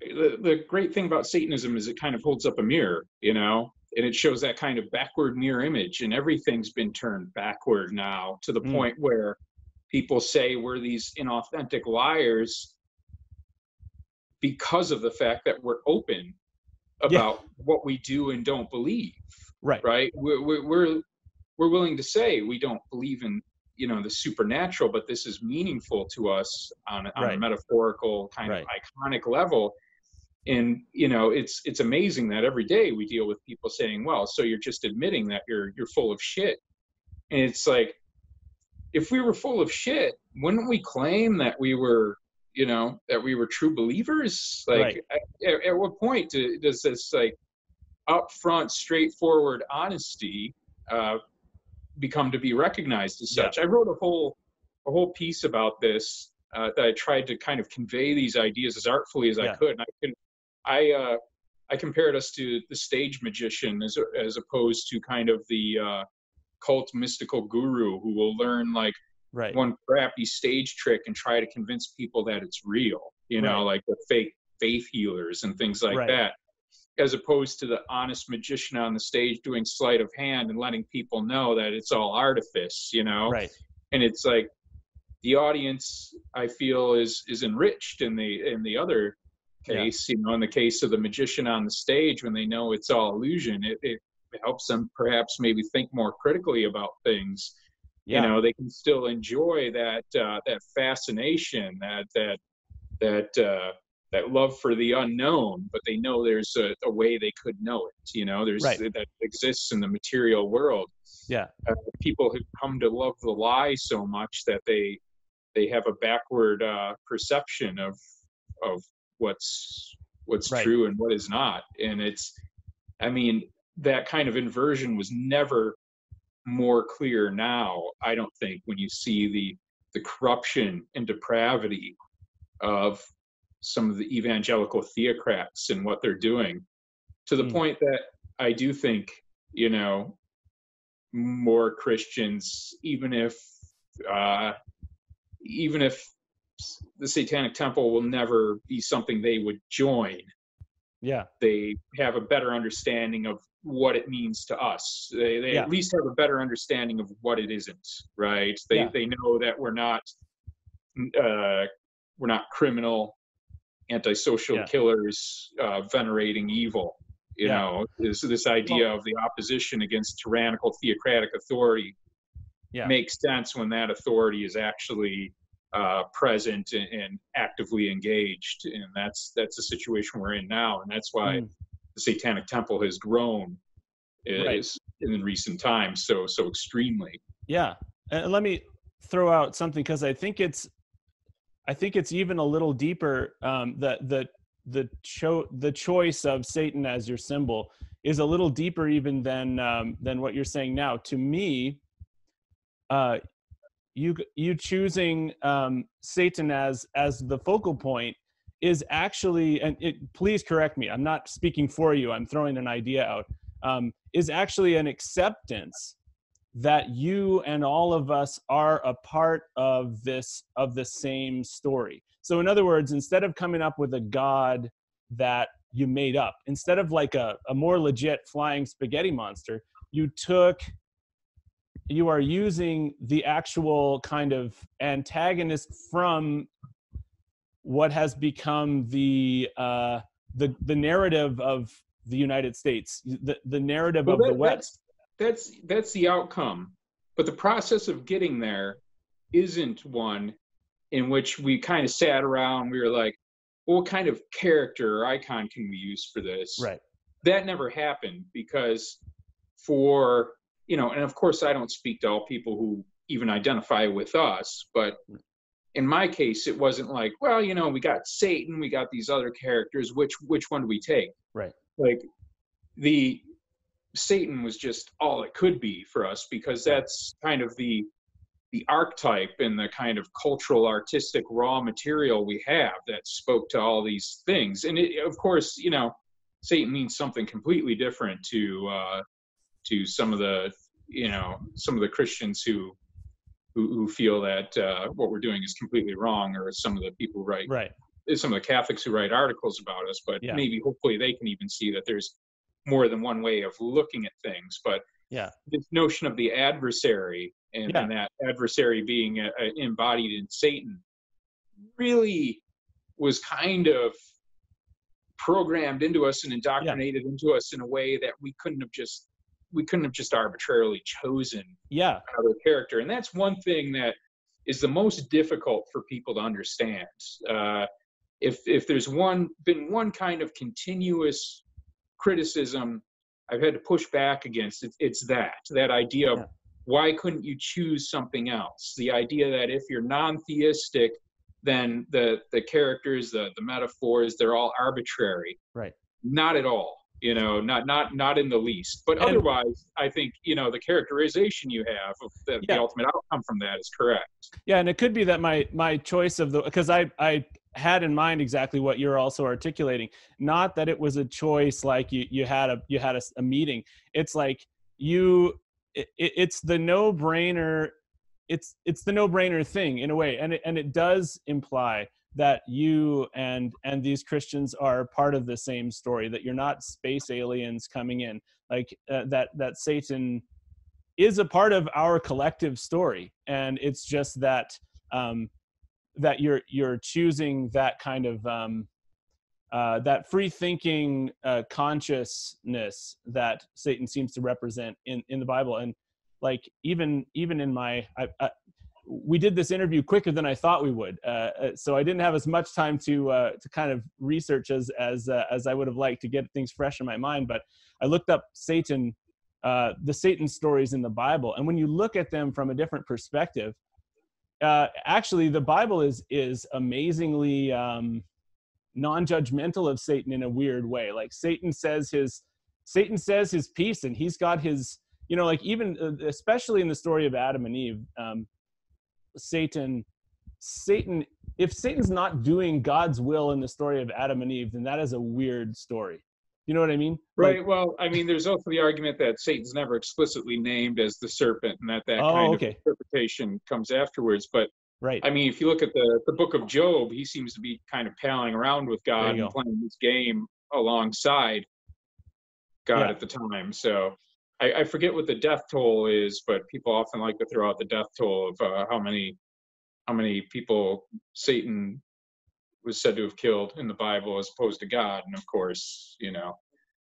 the, the great thing about satanism is it kind of holds up a mirror you know and it shows that kind of backward mirror image and everything's been turned backward now to the mm. point where people say we're these inauthentic liars because of the fact that we're open about yeah. what we do and don't believe. Right. Right. We're, we're, we're willing to say we don't believe in, you know, the supernatural, but this is meaningful to us on, on right. a metaphorical kind right. of iconic level. And, you know, it's, it's amazing that every day we deal with people saying, well, so you're just admitting that you're, you're full of shit. And it's like, if we were full of shit, wouldn't we claim that we were, you know, that we were true believers? Like, Right. at, at what point do, does this like upfront, straightforward honesty uh, become to be recognized as Yeah. such? I wrote a whole a whole piece about this uh, that I tried to kind of convey these ideas as artfully as I could, and I can I uh, I compared us to the stage magician as as opposed to kind of the uh, cult mystical guru who will learn like Right. one crappy stage trick and try to convince people that it's real. You know, Right. like the fake faith healers and things like Right. that. As opposed to the honest magician on the stage doing sleight of hand and letting people know that it's all artifice, you know? Right. and it's like the audience i feel is is enriched in the in the other Yeah. case you know in the case of the magician on the stage when they know it's all illusion it, it helps them perhaps maybe think more critically about things Yeah. you know they can still enjoy that uh, that fascination that that that uh that love for the unknown but they know there's a, a way they could know it you know there's Right. that exists in the material world Yeah. uh, people who come to love the lie so much that they they have a backward uh, perception of of what's what's Right. true and what is not and it's i mean that kind of inversion was never more clear now i don't think when you see the the corruption and depravity of some of the evangelical theocrats and what they're doing to the Mm. point that i do think you know more Christians, even if uh, even if the Satanic Temple will never be something they would join. Yeah. They have a better understanding of what it means to us. They, they Yeah. at least have a better understanding of what it isn't, right? They Yeah. they know that we're not uh, we're not criminal, antisocial Yeah. killers uh, venerating evil. You know, this this idea of the opposition against tyrannical theocratic authority Yeah. makes sense when that authority is actually uh, present and, and actively engaged, and that's that's the situation we're in now, and that's why Mm. the Satanic Temple has grown Right. in recent times so so extremely. Yeah, and let me throw out something because I think it's, I think it's even a little deeper. Um, the the the cho- the choice of Satan as your symbol is a little deeper even than um, than what you're saying now. To me, uh, you you choosing um, Satan as as the focal point is actually, and it, please correct me. I'm not speaking for you. I'm throwing an idea out. Um, is actually an acceptance that you and all of us are a part of this of the same story so in other words instead of coming up with a god that you made up instead of like a, a more legit flying spaghetti monster you took you are using the actual kind of antagonist from what has become the uh the the narrative of the united states the, the narrative Well, of the west That's, that's that's the outcome, but the process of getting there isn't one in which we kind of sat around. We were like, well, "What kind of character or icon can we use for this?" right That never happened because, for you know, and of course, I don't speak to all people who even identify with us, but in my case, it wasn't like, well, you know, we got Satan, we got these other characters. Which which one do we take? Right. Like the Satan was just all it could be for us because that's kind of the the archetype and the kind of cultural artistic raw material we have that spoke to all these things and it, of course you know satan means something completely different to uh to some of the you know some of the christians who who, who feel that uh, what we're doing is completely wrong or some of the people who write right some of the Catholics who write articles about us, but Yeah. maybe hopefully they can even see that there's more than one way of looking at things. But Yeah. this notion of the adversary and, Yeah. and that adversary being uh, uh, embodied in Satan really was kind of programmed into us and indoctrinated into us in a way that we couldn't have just we couldn't have just arbitrarily chosen yeah another character and that's one thing that is the most difficult for people to understand uh, if if there's one been one kind of continuous criticism i've had to push back against it, it's that that idea of Yeah. why couldn't you choose something else? The idea that if you're non-theistic, then the the characters, the the metaphors, they're all arbitrary. Right. Not at all. You know, not not not in the least. But And- otherwise, I think you know the characterization you have of the, Yeah. the ultimate outcome from that is correct. Yeah, and it could be that my my choice of the because I I had in mind exactly what you're also articulating. Not that it was a choice like you you had a you had a, a meeting. It's like you it, it- it's the no brainer. It's it's the no brainer thing in a way, and it, and it does imply that you and and these Christians are part of the same story. That you're not space aliens coming in. Like uh, that that Satan is a part of our collective story and it's just that um, that you're you're choosing that kind of um, uh, that free thinking uh, consciousness that Satan seems to represent in in the Bible and like even even in my I, I, we did this interview quicker than I thought we would, uh, uh, so I didn't have as much time to uh, to kind of research as as uh, as I would have liked to get things fresh in my mind. But I looked up Satan, uh, the Satan stories in the Bible, and when you look at them from a different perspective, uh, actually the Bible is is amazingly um, non-judgmental of Satan in a weird way. Like Satan says his Satan says his piece, and he's got his you know like even especially in the story of Adam and Eve. Um, Satan, Satan, if Satan's not doing God's will in the story of Adam and Eve, then that is a weird story. You know what I mean? Like- Right. well, I mean, there's also the argument that Satan's never explicitly named as the serpent, and that that Oh, kind okay. of interpretation comes afterwards. But right. I mean, if you look at the the book of Job, he seems to be kind of palling around with God and go. playing this game alongside God Yeah. at the time. So I, I forget what the death toll is, but people often like to throw out the death toll of uh, how many how many people Satan was said to have killed in the Bible as opposed to God. And of course, you know,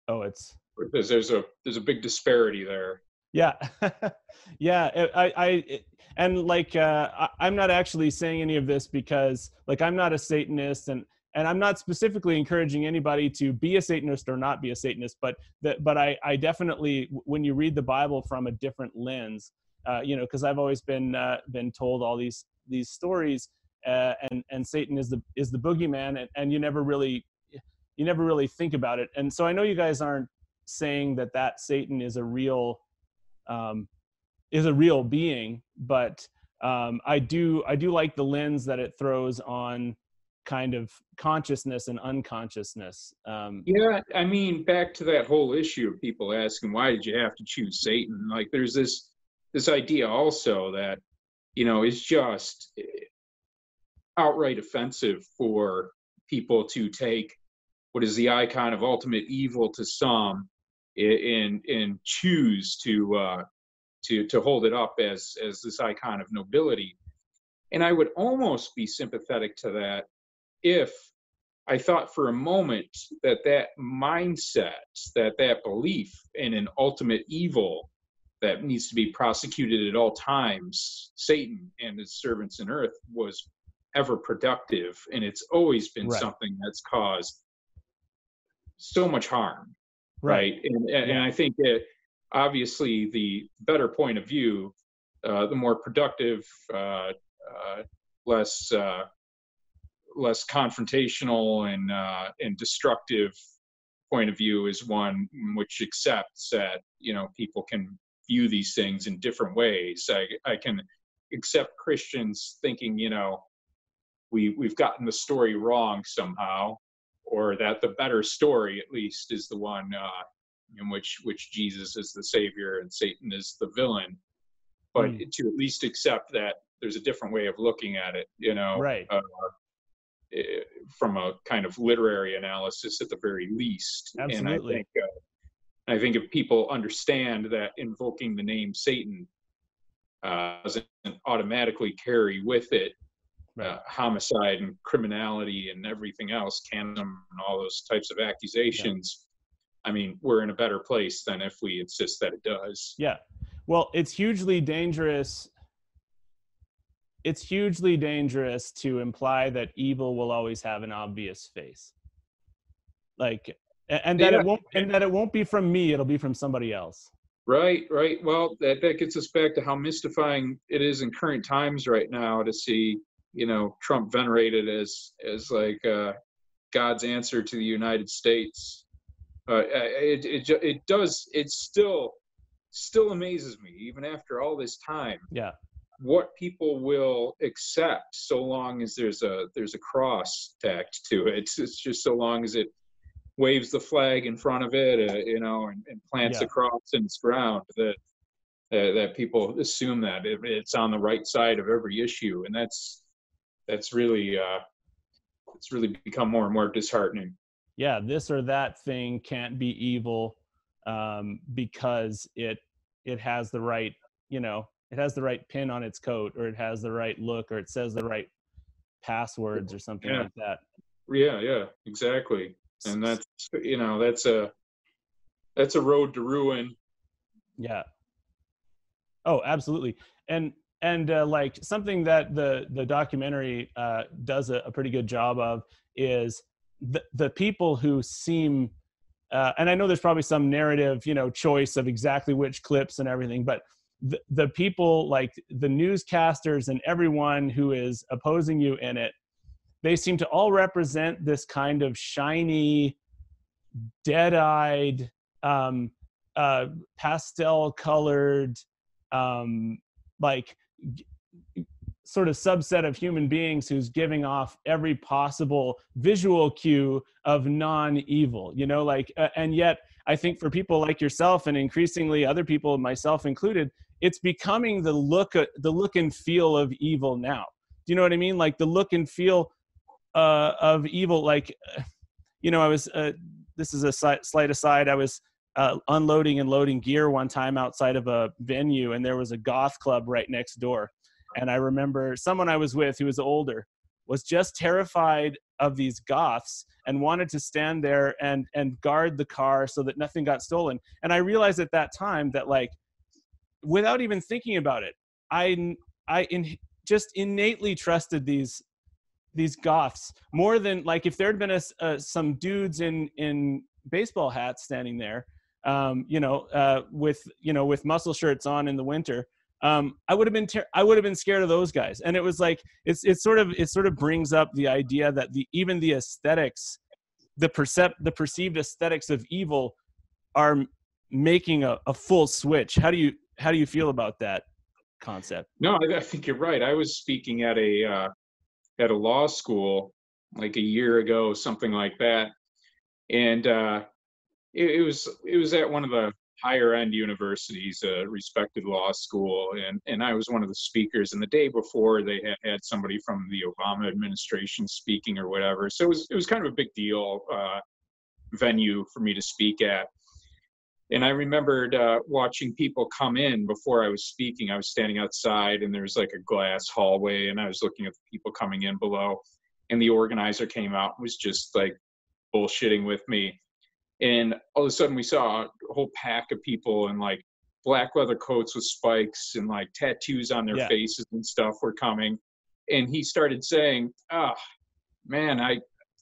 Oh, it's there's there's a there's a big disparity there. yeah, yeah. I, I, it, and like, uh, I, I'm not actually saying any of this because, like, I'm not a Satanist, and and I'm not specifically encouraging anybody to be a Satanist or not be a Satanist. But that, but I, I definitely, when you read the Bible from a different lens, uh, you know, because I've always been uh, been told all these these stories, uh, and and Satan is the is the boogeyman, and, and you never really you never really think about it. And so I know you guys aren't saying that that Satan is a real um, is a real being, but um, I do I do like the lens that it throws on kind of consciousness and unconsciousness. Um, Yeah, I mean, back to that whole issue of people asking why did you have to choose Satan? Like, there's this this idea also that you know is just eh, outright offensive for people to take what is the icon of ultimate evil to some and and choose to uh, to to hold it up as as this icon of nobility. And I would almost be sympathetic to that if I thought for a moment that that mindset, that that belief in an ultimate evil that needs to be prosecuted at all times, Satan and his servants in earth, was ever productive. And it's always been Right. something that's caused so much harm. Right. And, and, and I think that obviously the better point of view, uh, the more productive, uh, uh, less uh, less confrontational and uh, and destructive point of view is one which accepts that you know people can view these things in different ways. I I can accept Christians thinking you know we we've gotten the story wrong somehow, or that the better story at least is the one uh, in which which Jesus is the savior and Satan is the villain. But Mm. to at least accept that there's a different way of looking at it, you know, Right. uh, from a kind of literary analysis at the very least. Absolutely. And I think uh, I think if people understand that invoking the name Satan uh, doesn't automatically carry with it uh, homicide and criminality and everything else, cannibalism and all those types of accusations. I mean, we're in a better place than if we insist that it does. Yeah. Well, it's hugely dangerous. It's hugely dangerous to imply that evil will always have an obvious face. Like and that Yeah. it won't and that it won't be from me, it'll be from somebody else. Right, right. Well, that that gets us back to how mystifying it is in current times right now to see, you know, Trump venerated as as like uh, God's answer to the United States. Uh, it it it does. It still still amazes me even after all this time. Yeah. What people will accept so long as there's a there's a cross tacked to it. It's, it's just so long as it waves the flag in front of it, uh, you know, and, and plants Yeah. a cross in its ground that uh, that people assume that it, it's on the right side of every issue, and that's that's really uh, it's really become more and more disheartening. yeah, this or that thing can't be evil um, because it it has the right, you know, it has the right pin on its coat, or it has the right look, or it says the right passwords, or something Yeah. like that. Yeah, yeah, exactly. And that's you know that's a that's a road to ruin. Yeah. Oh, absolutely. And and uh, like something that the the documentary uh, does a, a pretty good job of is the the people who seem uh, and I know there's probably some narrative, you know, choice of exactly which clips and everything, but the, the people like the newscasters and everyone who is opposing you in it, they seem to all represent this kind of shiny, dead-eyed, um, uh, pastel-colored, um, like sort of subset of human beings who's giving off every possible visual cue of non-evil you know like uh, and yet i think for people like yourself and increasingly other people myself included it's becoming the look uh, the look and feel of evil now. Do you know what i mean? Like the look and feel uh, of evil like you know i was uh, this is a slight aside. I was uh, unloading and loading gear one time outside of a venue and there was a goth club right next door. And i remember someone i was with who was older was just terrified of these goths and wanted to stand there and and guard the car so that nothing got stolen. And i realized at that time that like without even thinking about it i i in, just innately trusted these these goths more than like if there had been a, uh, some dudes in in baseball hats standing there um, you know uh, with you know with muscle shirts on in the winter um, I would have been ter- I would have been scared of those guys. And it was like it's it's sort of it sort of brings up the idea that the even the aesthetics, the percept the perceived aesthetics of evil, are making a, a full switch. How do you how do you feel about that concept? No, I, I think you're right. I was speaking at a uh, at a law school like a year ago, something like that, and uh, it, it was it was at one of the higher end universities, a respected law school, and and I was one of the speakers. And the day before, they had had somebody from the Obama administration speaking or whatever. So it was it was kind of a big deal uh, venue for me to speak at. And I remembered uh, watching people come in before I was speaking. I was standing outside, and there was like a glass hallway, and I was looking at the people coming in below. And the organizer came out and was just like bullshitting with me. And all of a sudden, we saw a whole pack of people in like black leather coats with spikes and like tattoos on their Yeah. faces and stuff were coming. And he started saying, "Ah, man, I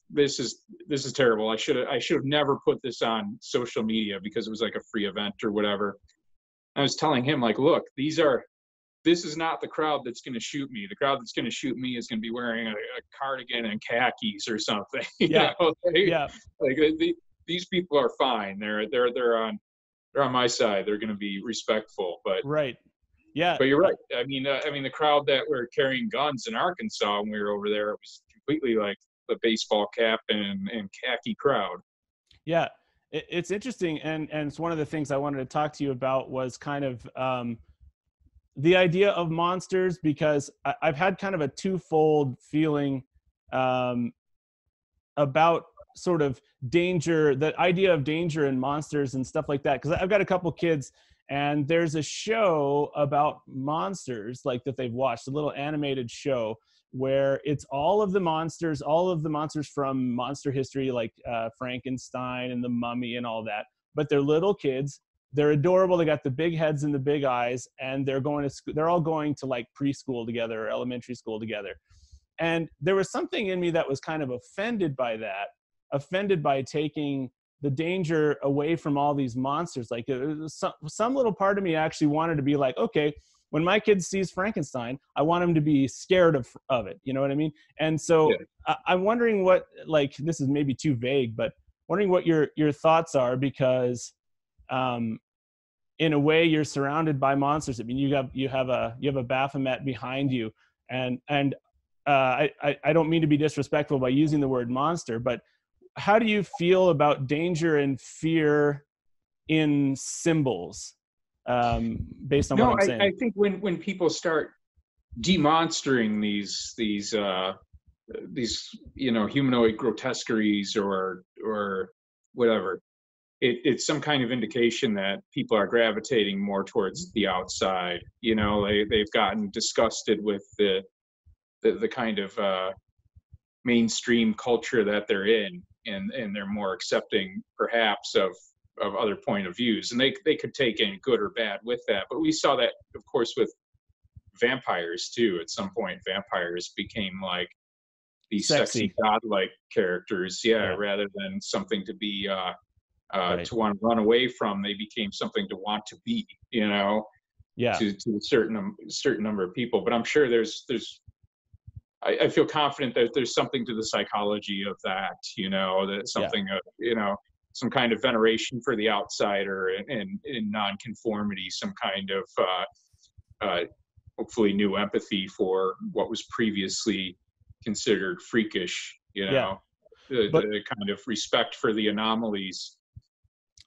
this is this is terrible. I should have I should have never put this on social media because it was like a free event or whatever." I was telling him like, "Look, these are this is not the crowd that's going to shoot me. The crowd that's going to shoot me is going to be wearing a, a cardigan and khakis or something. Yeah. They- Yeah, like uh, the, these people are fine. They're they're they're on they're on my side. They're going to be respectful. But right. Yeah, but you're right. I mean uh, I mean the crowd that were carrying guns in Arkansas when we were over there it was completely like the baseball cap and and khaki crowd. Yeah, it, it's interesting, and and it's one of the things I wanted to talk to you about was kind of um, the idea of monsters because I, I've had kind of a twofold feeling um, about sort of danger, the idea of danger and monsters and stuff like that. Because I've got a couple kids, and there's a show about monsters like that they've watched, a little animated show where it's all of the monsters, all of the monsters from monster history, like uh, Frankenstein and the Mummy and all that. But they're little kids. They're adorable. They got the big heads and the big eyes, and they're going to school. They're all going to like preschool together or elementary school together. And there was something in me that was kind of offended by that, offended by taking the danger away from all these monsters. Like some, some little part of me actually wanted to be like, okay, when my kid sees Frankenstein, I want him to be scared of, of it. You know what I mean? And so yeah. I, I'm wondering what, like, this is maybe too vague, but wondering what your, your thoughts are because, um, in a way you're surrounded by monsters. I mean, you have, you have a, you have a Baphomet behind you and, and, uh, I, I don't mean to be disrespectful by using the word monster, but how do you feel about danger and fear in symbols um, based on no, what I'm saying? I, I think when when people start demonstering these these uh, these you know humanoid grotesqueries or or whatever, it, it's some kind of indication that people are gravitating more towards the outside. You know, they they've gotten disgusted with the the, the kind of uh, mainstream culture that they're in, and and they're more accepting perhaps of of other point of views and they they could take in good or bad with that. But we saw that of course with vampires too. At some point vampires became like these sexy, sexy godlike characters yeah, yeah, rather than something to be uh uh right. to want to run away from. They became something to want to be you know yeah. to, to a certain certain number of people. But i'm sure there's there's I, I, feel confident that there's something to the psychology of that, you know, that something, yeah. of, you know, some kind of veneration for the outsider and, and, and nonconformity, some kind of uh, uh, hopefully new empathy for what was previously considered freakish, you know, yeah. the, but, the kind of respect for the anomalies.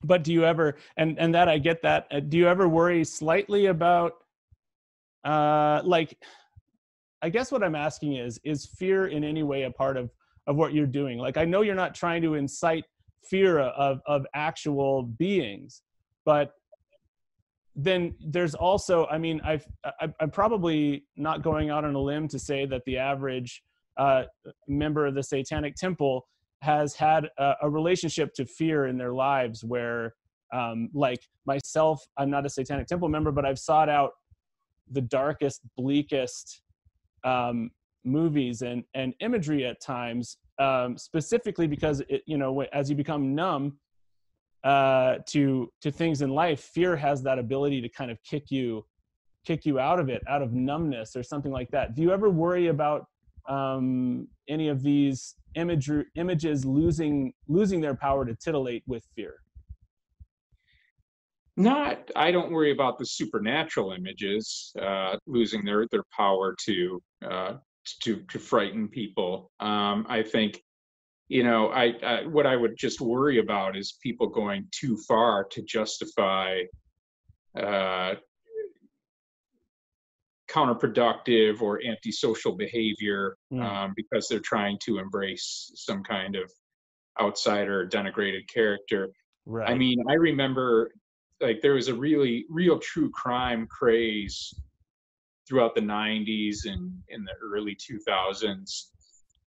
But do you ever, and, and that I get that, uh, do you ever worry slightly about uh, like, I guess what I'm asking is, is fear in any way a part of, of what you're doing? Like, I know you're not trying to incite fear of, of actual beings, but then there's also, I mean, I've, I'm probably not going out on a limb to say that the average uh, member of the Satanic Temple has had a, a relationship to fear in their lives where, um, like myself, I'm not a Satanic Temple member, but I've sought out the darkest, bleakest um, movies and and imagery at times, um, specifically because it, you know as you become numb uh, to to things in life, fear has that ability to kind of kick you kick you out of it, out of numbness or something like that. Do you ever worry about um, any of these image, images losing losing their power to titillate with fear? Not, I don't worry about the supernatural images uh, losing their their power to uh, to to frighten people. Um, I think, you know, I, I what I would just worry about is people going too far to justify uh, counterproductive or antisocial behavior mm. um, because they're trying to embrace some kind of outsider denigrated character. Right. I mean, I remember like there was a really real true crime craze throughout the 90s and in the early 2000s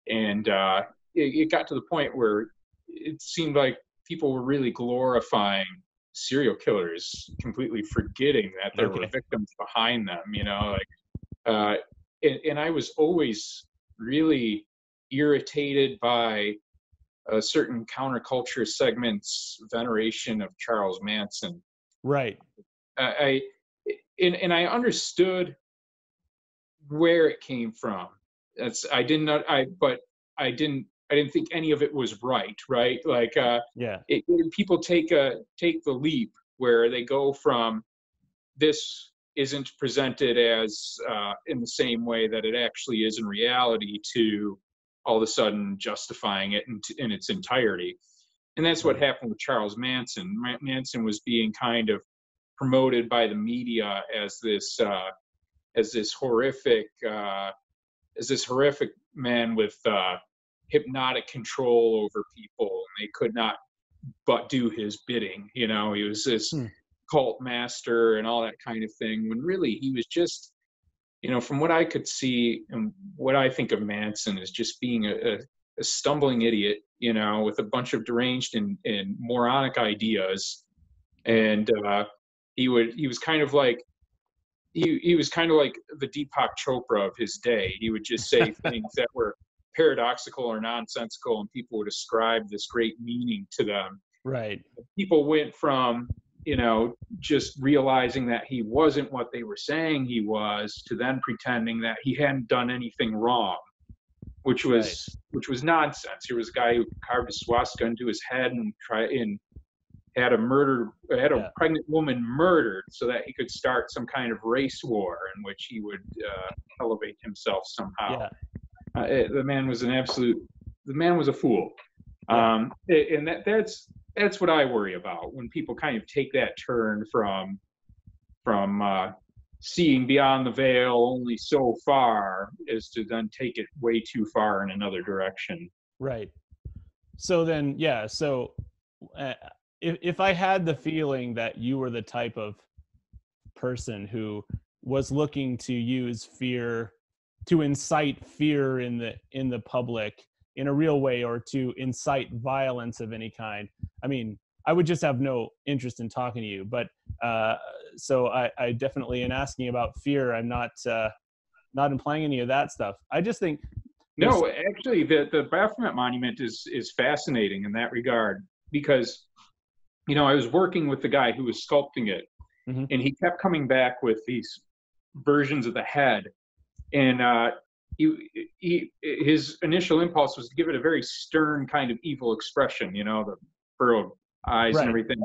and uh, it, it got to the point where it seemed like people were really glorifying serial killers completely forgetting that there okay. were victims behind them you know like uh, and, and i was always really irritated by a certain counterculture segment's veneration of charles manson Right. I, and, and I understood where it came from. That's I didn't know I but I didn't I didn't think any of it was right. Right. Like uh, yeah. It, it, people take a take the leap where they go from this isn't presented as uh, in the same way that it actually is in reality to all of a sudden justifying it in, in its entirety and that's what happened with Charles Manson. Manson was being kind of promoted by the media as this uh, as this horrific uh, as this horrific man with uh, hypnotic control over people, and they could not but do his bidding. You know, he was this hmm. cult master and all that kind of thing. When really he was just, you know, from what I could see and what I think of Manson is just being a, a, a stumbling idiot you know, with a bunch of deranged and, and moronic ideas. And uh, he would he was kind of like he he was kind of like the Deepak Chopra of his day. He would just say things that were paradoxical or nonsensical, and people would ascribe this great meaning to them. Right. People went from you know just realizing that he wasn't what they were saying he was to then pretending that he hadn't done anything wrong which was right. which was nonsense here was a guy who carved a swastika into his head and try and had a murder had a yeah. pregnant woman murdered so that he could start some kind of race war in which he would uh, elevate himself somehow yeah. uh, it, the man was an absolute the man was a fool yeah. um, and that that's that's what i worry about when people kind of take that turn from from uh, seeing beyond the veil only so far is to then take it way too far in another direction right so then yeah so uh, if if I had the feeling that you were the type of person who was looking to use fear to incite fear in the in the public in a real way or to incite violence of any kind i mean i would just have no interest in talking to you. But uh, so I, I definitely in asking about fear i'm not uh, not implying any of that stuff. I just think no actually the the baphomet monument is is fascinating in that regard because you know, I was working with the guy who was sculpting it, mm-hmm. and he kept coming back with these versions of the head, and uh, he, he, his initial impulse was to give it a very stern kind of evil expression, you know, the furrowed eyes right. and everything.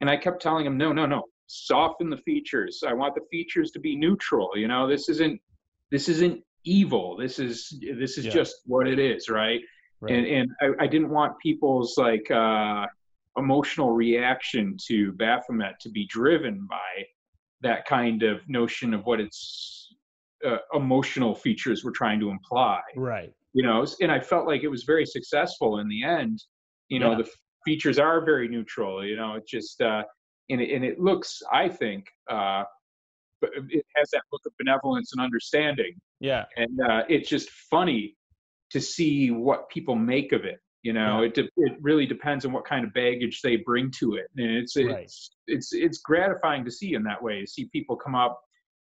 And I kept telling him, no, no, no, soften the features. I want the features to be neutral. You know, this isn't this isn't evil. This is this is yeah. just what it is, right? right. And and I, I, didn't want people's like uh, emotional reaction to Baphomet to be driven by that kind of notion of what its uh, emotional features were trying to imply. Right. You know, and I felt like it was very successful in the end. You know, yeah. the features are very neutral. You know, it just uh, and it, and it looks, I think, uh, it has that look of benevolence and understanding. Yeah. And uh, it's just funny to see what people make of it you know yeah. it it really depends on what kind of baggage they bring to it and it's it's right. it's it's gratifying to see in that way see people come up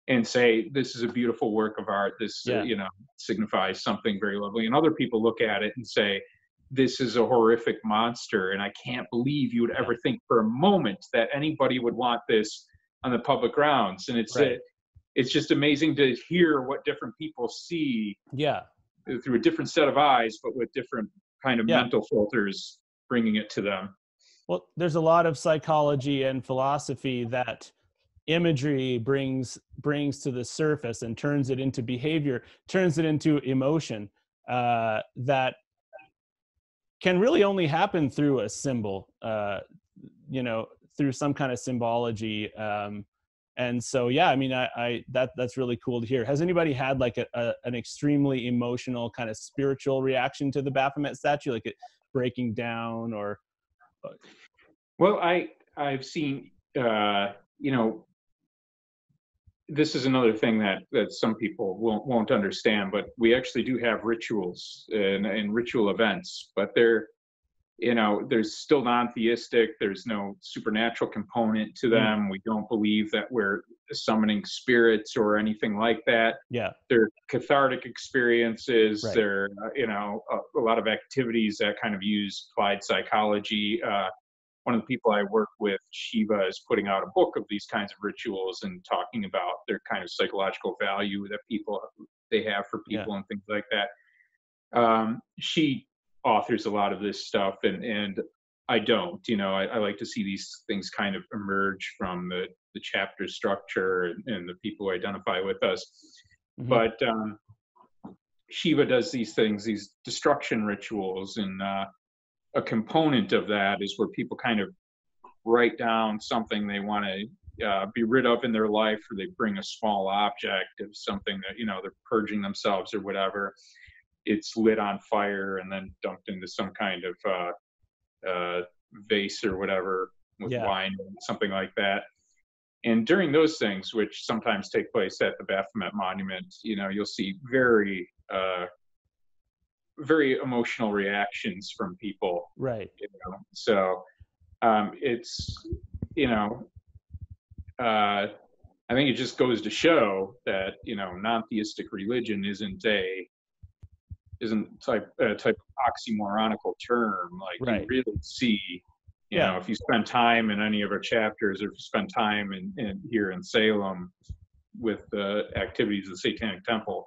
and say this is a beautiful work of art this uh, yeah. uh, you know signifies something very lovely and other people look at it and say this is a horrific monster and i can't believe you would ever think for a moment that anybody would want this on the public grounds and it's right. it, it's just amazing to hear what different people see yeah through a different set of eyes but with different kind of yeah. mental filters bringing it to them well there's a lot of psychology and philosophy that imagery brings brings to the surface and turns it into behavior turns it into emotion uh, that can really only happen through a symbol uh, you know through some kind of symbology um, and so yeah i mean I, I, that that's really cool to hear. Has anybody had like a, a, an extremely emotional kind of spiritual reaction to the baphomet statue like it breaking down or uh well i i've seen uh you know this is another thing that that some people won't won't understand but we actually do have rituals and, and ritual events but they're you know there's still non-theistic there's no supernatural component to hmm. them mm. we don't believe that we're summoning spirits or anything like that yeah they're cathartic experiences right. they're uh, you know a, a, lot of activities that kind of use applied psychology uh, one of the people i work with shiva is putting out a book of these kinds of rituals and talking about their kind of psychological value that people they have for people yeah. and things like that um, she authors a lot of this stuff and and I don't. You know, I, I, like to see these things kind of emerge from the, the chapter structure and, and the people who identify with us. Mm-hmm. But um, Shiva does these things, these destruction rituals, and uh, a component of that is where people kind of write down something they want to uh, be rid of in their life, or they bring a small object of something that you know they're purging themselves or whatever it's lit on fire and then dumped into some kind of uh, uh, vase or whatever with yeah. wine or something like that. And during those things, which sometimes take place at the Baphomet Monument, you know, you'll see very, uh, very emotional reactions from people. Right. You know? So um, it's, you know, uh, I think it just goes to show that you know non-theistic religion isn't a isn't type a type of oxymoronical term. Like right. you really see You yeah. know, if you spend time in any of our chapters, or if you spend time in, in here in Salem with the activities of the Satanic Temple,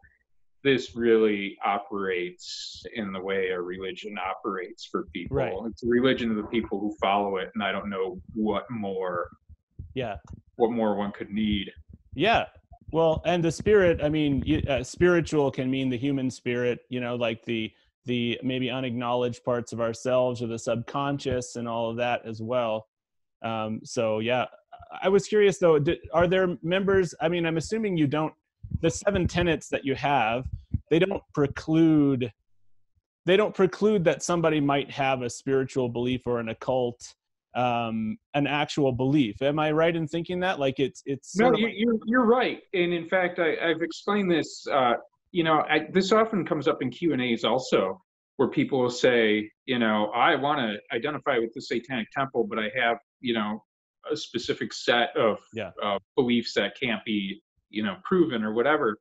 this really operates in the way a religion operates for people. Right. It's a religion of the people who follow it, and I don't know what more. Yeah. What more one could need. Yeah. Well, and the spirit. I mean, uh, spiritual can mean the human spirit. You know, like the the maybe unacknowledged parts of ourselves or the subconscious and all of that as well. Um, so yeah, I was curious though. Are there members? I mean, I'm assuming you don't the seven tenets that you have they don't preclude they don't preclude that somebody might have a spiritual belief or an occult um an actual belief. Am i right in thinking that? Like it's it's no you, like- you're, you're right. And in fact I, i've explained this uh you know I, this often comes up in q and a's also where people will say you know i want to identify with the satanic temple but i have you know a specific set of yeah. uh, beliefs that can't be you know proven or whatever.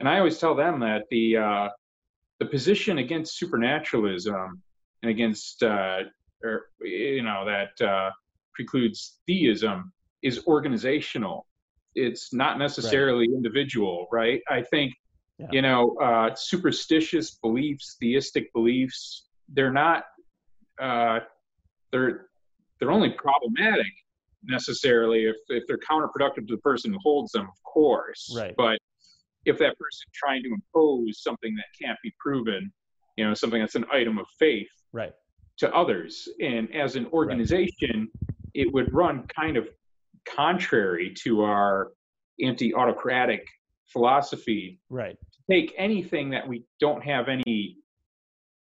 And i always tell them that the uh the position against supernaturalism and against uh or you know that uh precludes theism is organizational it's not necessarily right. individual right i think yeah. you know uh superstitious beliefs theistic beliefs they're not uh they're they're only problematic necessarily if, if they're counterproductive to the person who holds them, of course. Right. But if that person trying to impose something that can't be proven, you know, something that's an item of faith right. To others, and as an organization, right. it would run kind of contrary to our anti-autocratic philosophy. Right. To take anything that we don't have any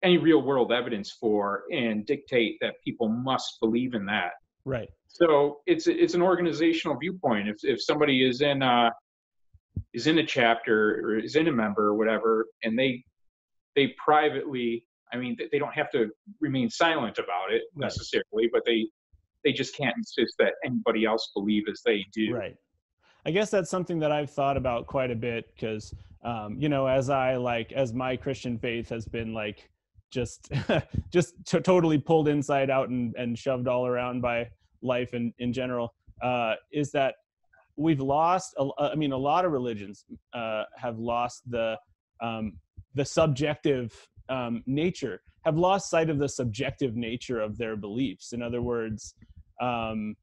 any real world evidence for and dictate that people must believe in that. Right. So it's it's an organizational viewpoint. If if somebody is in uh is in a chapter or is in a member or whatever, and they they privately, I mean, they don't have to remain silent about it necessarily, but they they just can't insist that anybody else believe as they do. Right. I guess that's something that I've thought about quite a bit because, um, you know, as I like, as my Christian faith has been like just, just t- totally pulled inside out and, and shoved all around by life in, in general uh, is that we've lost a, i mean a lot of religions uh, have lost the um, the subjective um, nature have lost sight of the subjective nature of their beliefs. In other words um,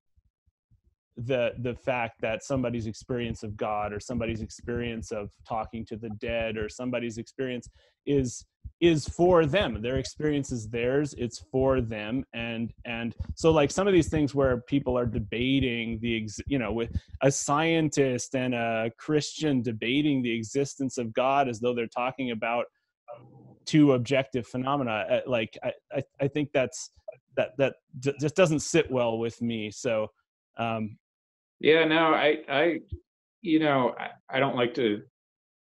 the the fact that somebody's experience of god or somebody's experience of talking to the dead or somebody's experience is is for them. Their experience is theirs it's for them. And and so like some of these things where people are debating the ex, you know with a scientist and a christian debating the existence of god as though they're talking about two objective phenomena uh, like i i, I think that's that that just doesn't sit well with me so um yeah no i i you know I, I don't like to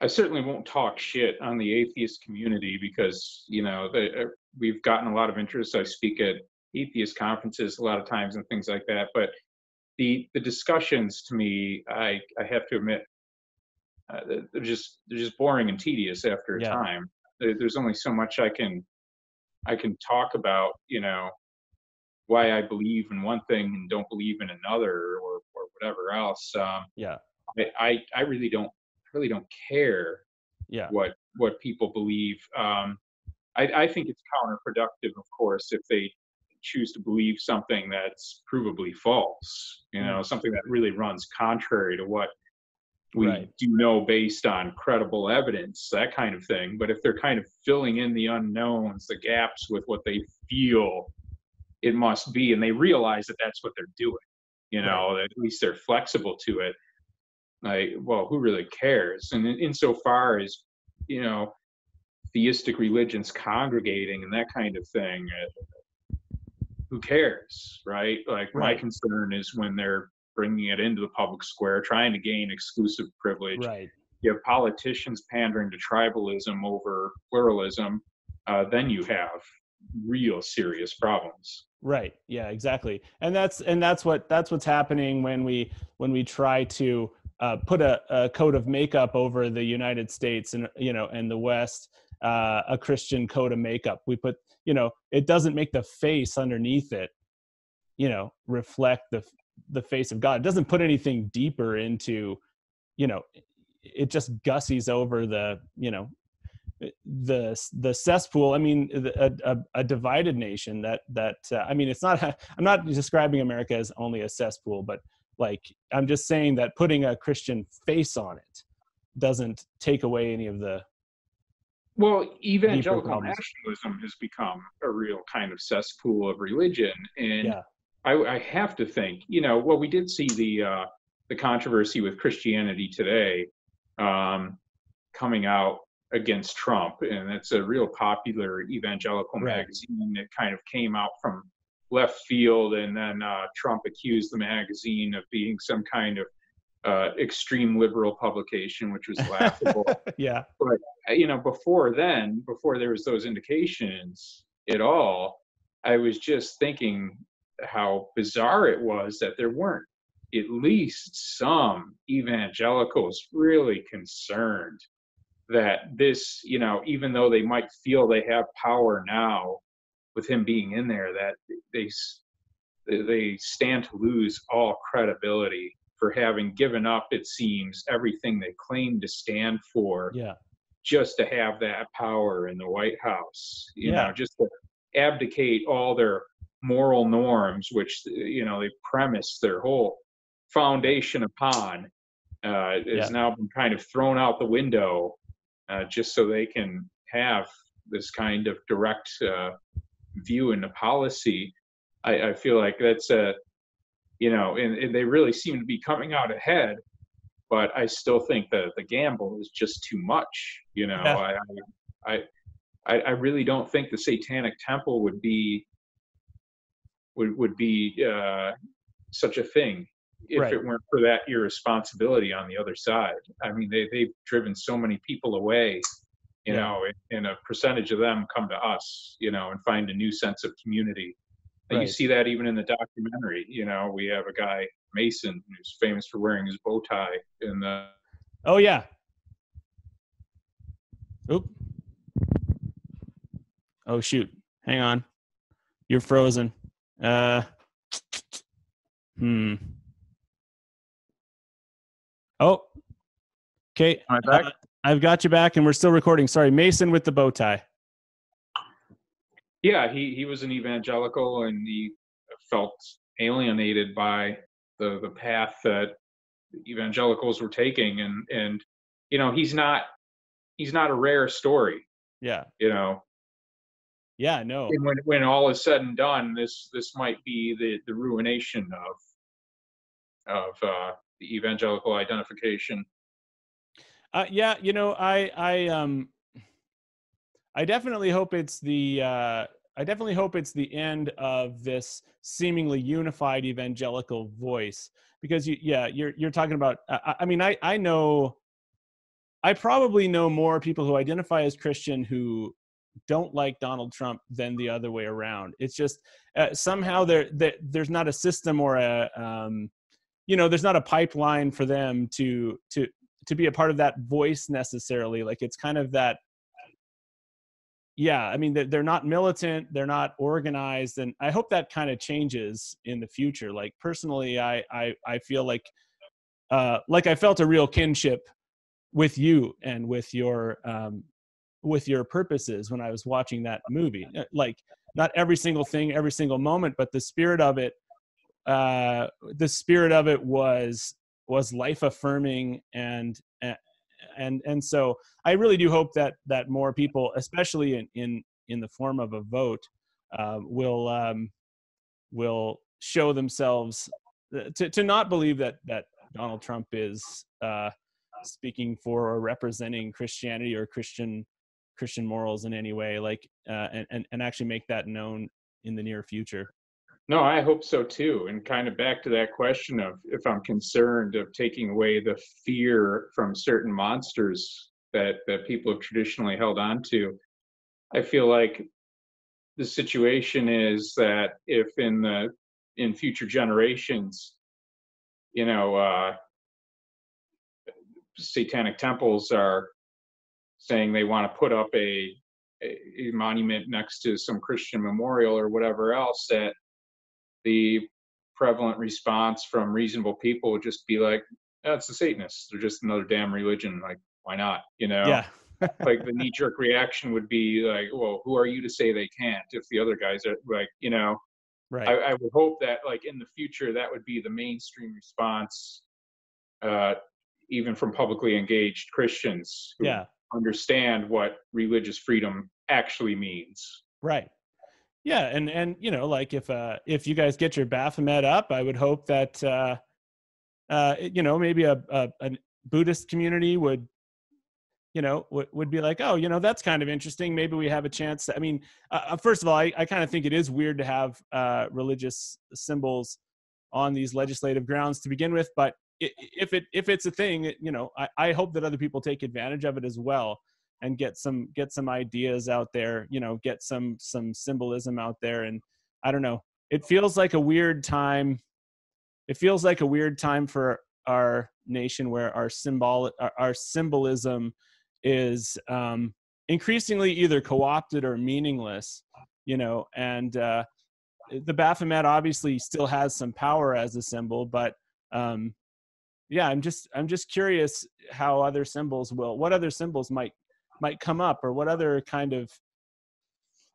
I certainly won't talk shit on the atheist community because you know they, uh, we've gotten a lot of interest. I speak at atheist conferences a lot of times and things like that. But the the discussions to me, I I have to admit, uh, they're just they're just boring and tedious after a yeah. time. There's only so much I can I can talk about. You know why I believe in one thing and don't believe in another or or whatever else. Um, yeah. I, I really don't really don't care yeah. what what people believe. Um, I, I think it's counterproductive, of course, if they choose to believe something that's provably false. You know, mm. something that really runs contrary to what we right. do know based on credible evidence, that kind of thing. But if they're kind of filling in the unknowns, the gaps with what they feel it must be, and they realize that that's what they're doing, you know, right. at least they're flexible to it like well who really cares and in, insofar as you know theistic religions congregating and that kind of thing uh, who cares right like right. my concern is when they're bringing it into the public square trying to gain exclusive privilege. Right. You have politicians pandering to tribalism over pluralism uh, then you have real serious problems. Right. Yeah exactly. And that's and that's what that's what's happening when we when we try to uh, put a, a, coat of makeup over the United States and you know and the West, uh, a Christian coat of makeup. We put you know it doesn't make the face underneath it you know reflect the the face of god. It doesn't put anything deeper into you know it just gussies over the you know the the cesspool. I mean a, a, a divided nation that that uh, i mean it's not i'm not describing america as only a cesspool but like i'm just saying that putting a christian face on it doesn't take away any of the well evangelical nationalism has become a real kind of cesspool of religion and yeah. I, I, have to think you know well we did see the uh the controversy with christianity today um coming out against Trump, and it's a real popular evangelical right. magazine that kind of came out from left field, and then uh, Trump accused the magazine of being some kind of uh, extreme liberal publication, which was laughable. yeah. But you know, before then, before there was those indications at all, I was just thinking how bizarre it was that there weren't at least some evangelicals really concerned that this, you know, even though they might feel they have power now with him being in there, that they they stand to lose all credibility for having given up, it seems, everything they claim to stand for. Yeah. Just to have that power in the White House, you yeah. know, just to abdicate all their moral norms, which you know they premise their whole foundation upon, uh, has yeah. now been kind of thrown out the window uh, just so they can have this kind of direct uh, view into policy. I, I, feel like that's a, you know, and, and, they really seem to be coming out ahead. But I still think that the gamble is just too much. You know, yeah. I, I, I really don't think the Satanic Temple would be would would be uh, such a thing if right. it weren't for that irresponsibility on the other side. I mean, they they've driven so many people away, you yeah. know, and, a percentage of them come to us, you know, and find a new sense of community. And right. you see that even in the documentary. You know, we have a guy Mason who's famous for wearing his bow tie in the. Oh yeah. Oop. Oh shoot! Hang on, you're frozen. Uh. Hmm. Oh, okay. Am I back? Uh, I've got you back, and we're still recording. Sorry, Mason with the bow tie. Yeah, he he was an evangelical, and he felt alienated by the the path that evangelicals were taking, and and you know he's not he's not a rare story. Yeah. You know. Yeah. No. And when when all is said and done, this this might be the the ruination of of uh, the evangelical identification? Uh, yeah, you know, I I um I definitely hope it's the uh, I definitely hope it's the end of this seemingly unified evangelical voice because you yeah you're you're talking about I, I mean I I know I probably know more people who identify as Christian who don't like Donald Trump than the other way around. It's just uh, somehow there, there there's not a system or a um, you know there's not a pipeline for them to to to be a part of that voice necessarily like it's kind of that yeah i mean they're not militant they're not organized and i hope that kind of changes in the future like personally i i, I feel like uh like i felt a real kinship with you and with your um with your purposes when i was watching that movie. Uh, like not every single thing every single moment but the spirit of it uh, the spirit of it was was life affirming and and and so I really do hope that that more people, especially in in in the form of a vote, uh, will um, will show themselves uh, to to not believe that that Donald Trump is uh, speaking for or representing Christianity or Christian Christian morals in any way, like uh, and, and and actually make that known in the near future. No, I hope so too. And kind of back to that question of if I'm concerned of taking away the fear from certain monsters that, that people have traditionally held on to, I feel like the situation is that if in the in future generations, you know, uh, satanic temples are saying they want to put up a, a, monument next to some Christian memorial or whatever else, that the prevalent response from reasonable people would just be like, "That's oh, the Satanists. They're just another damn religion. Like, why not?" You know. Yeah. like the knee jerk reaction would be like, "Well, who are you to say they can't?" If the other guys are like, you know, right. I, I would hope that like in the future that would be the mainstream response, uh, even from publicly engaged Christians who yeah. Understand what religious freedom actually means. Right. Yeah, and and you know, like if uh if you guys get your Baphomet up, I would hope that uh uh you know maybe a, a a Buddhist community would you know would, would be like oh you know that's kind of interesting maybe we have a chance i mean uh, uh first of all i, I kind of think it is weird to have uh, religious symbols on these legislative grounds to begin with but if it if it's a thing you know I, I hope that other people take advantage of it as well and get some get some ideas out there you know get some some symbolism out there. And i don't know it feels like a weird time it feels like a weird time for our nation where our symbol our, symbolism is um increasingly either co-opted or meaningless you know and uh the baphomet obviously still has some power as a symbol but um yeah i'm just i'm just curious how other symbols will what other symbols might might come up or what other kind of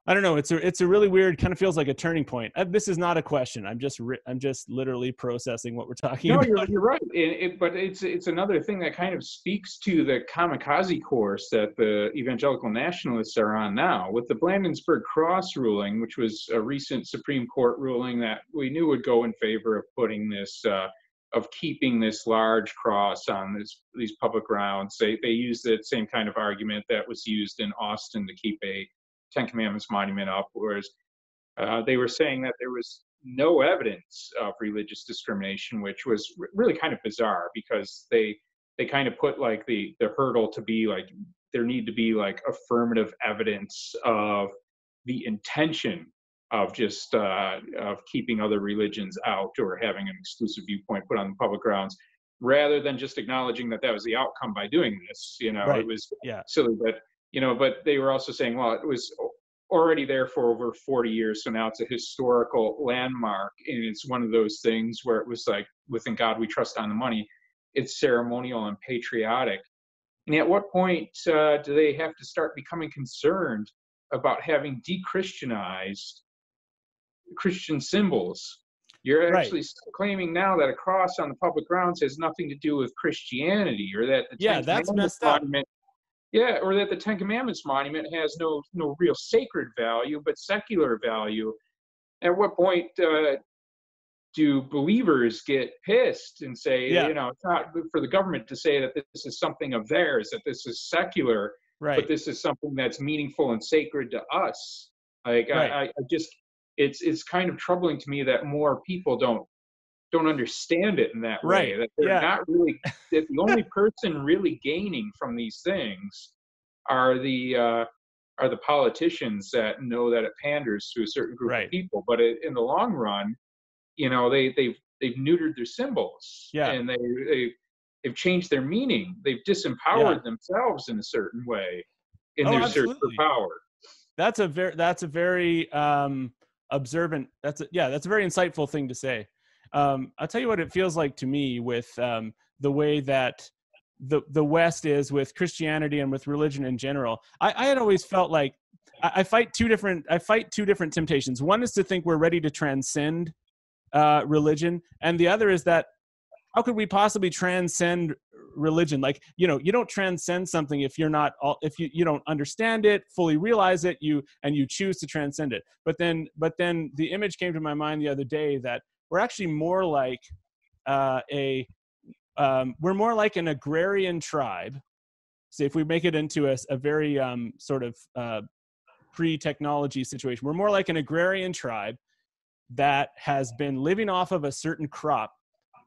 I don't know. It's a it's a really weird kind of feels like a turning point. Uh, this is not a question. I'm just I'm just literally processing what we're talking no, about. No, you're, you're right. It, it, but it's it's another thing that kind of speaks to the kamikaze course that the evangelical nationalists are on now with the Bladensburg Cross ruling, which was a recent Supreme Court ruling that we knew would go in favor of putting this uh, of keeping this large cross on this, these public grounds. They, they use the same kind of argument that was used in Austin to keep a Ten Commandments monument up, whereas uh, they were saying that there was no evidence of religious discrimination, which was r- really kind of bizarre because they they kind of put like the the hurdle to be like there need to be like affirmative evidence of the intention of just uh, of keeping other religions out or having an exclusive viewpoint put on the public grounds rather than just acknowledging that that was the outcome by doing this you know right. it was yeah. silly but you know but they were also saying well it was already there for over 40 years so now it's a historical landmark and it's one of those things where it was like within god we trust on the money it's ceremonial and patriotic and at what point uh, do they have to start becoming concerned about having de-christianized Christian symbols. You're actually right. claiming now that a cross on the public grounds has nothing to do with Christianity, or that the yeah, Ten that's messed up. Monument, yeah, or that the Ten Commandments monument has no no real sacred value, but secular value. At what point uh, do believers get pissed and say, yeah. you know, it's not for the government to say that this is something of theirs, that this is secular, right. but this is something that's meaningful and sacred to us. Like right. I, I just it's it's kind of troubling to me that more people don't don't understand it in that right. way. That they're yeah. not really that the only person really gaining from these things are the uh, are the politicians that know that it panders to a certain group right. of people. But it, in the long run, you know, they they've they've neutered their symbols. Yeah. And they they they've changed their meaning. They've disempowered yeah. themselves in a certain way in oh, their absolutely. search for power. That's a very that's a very um observant that's a, yeah that's a very insightful thing to say. Um, i'll tell you what it feels like to me with um, the way that the the west is with christianity and with religion in general. I, I had always felt like I, I, fight two different i fight two different temptations. One is to think we're ready to transcend uh, religion and the other is that how could we possibly transcend religion like you know you don't transcend something if you're not all if you, you don't understand it fully realize it you and you choose to transcend it. But then but then the image came to my mind the other day that we're actually more like uh, a um, we're more like an agrarian tribe. So if we make it into a, a very um, sort of uh, pre-technology situation we're more like an agrarian tribe that has been living off of a certain crop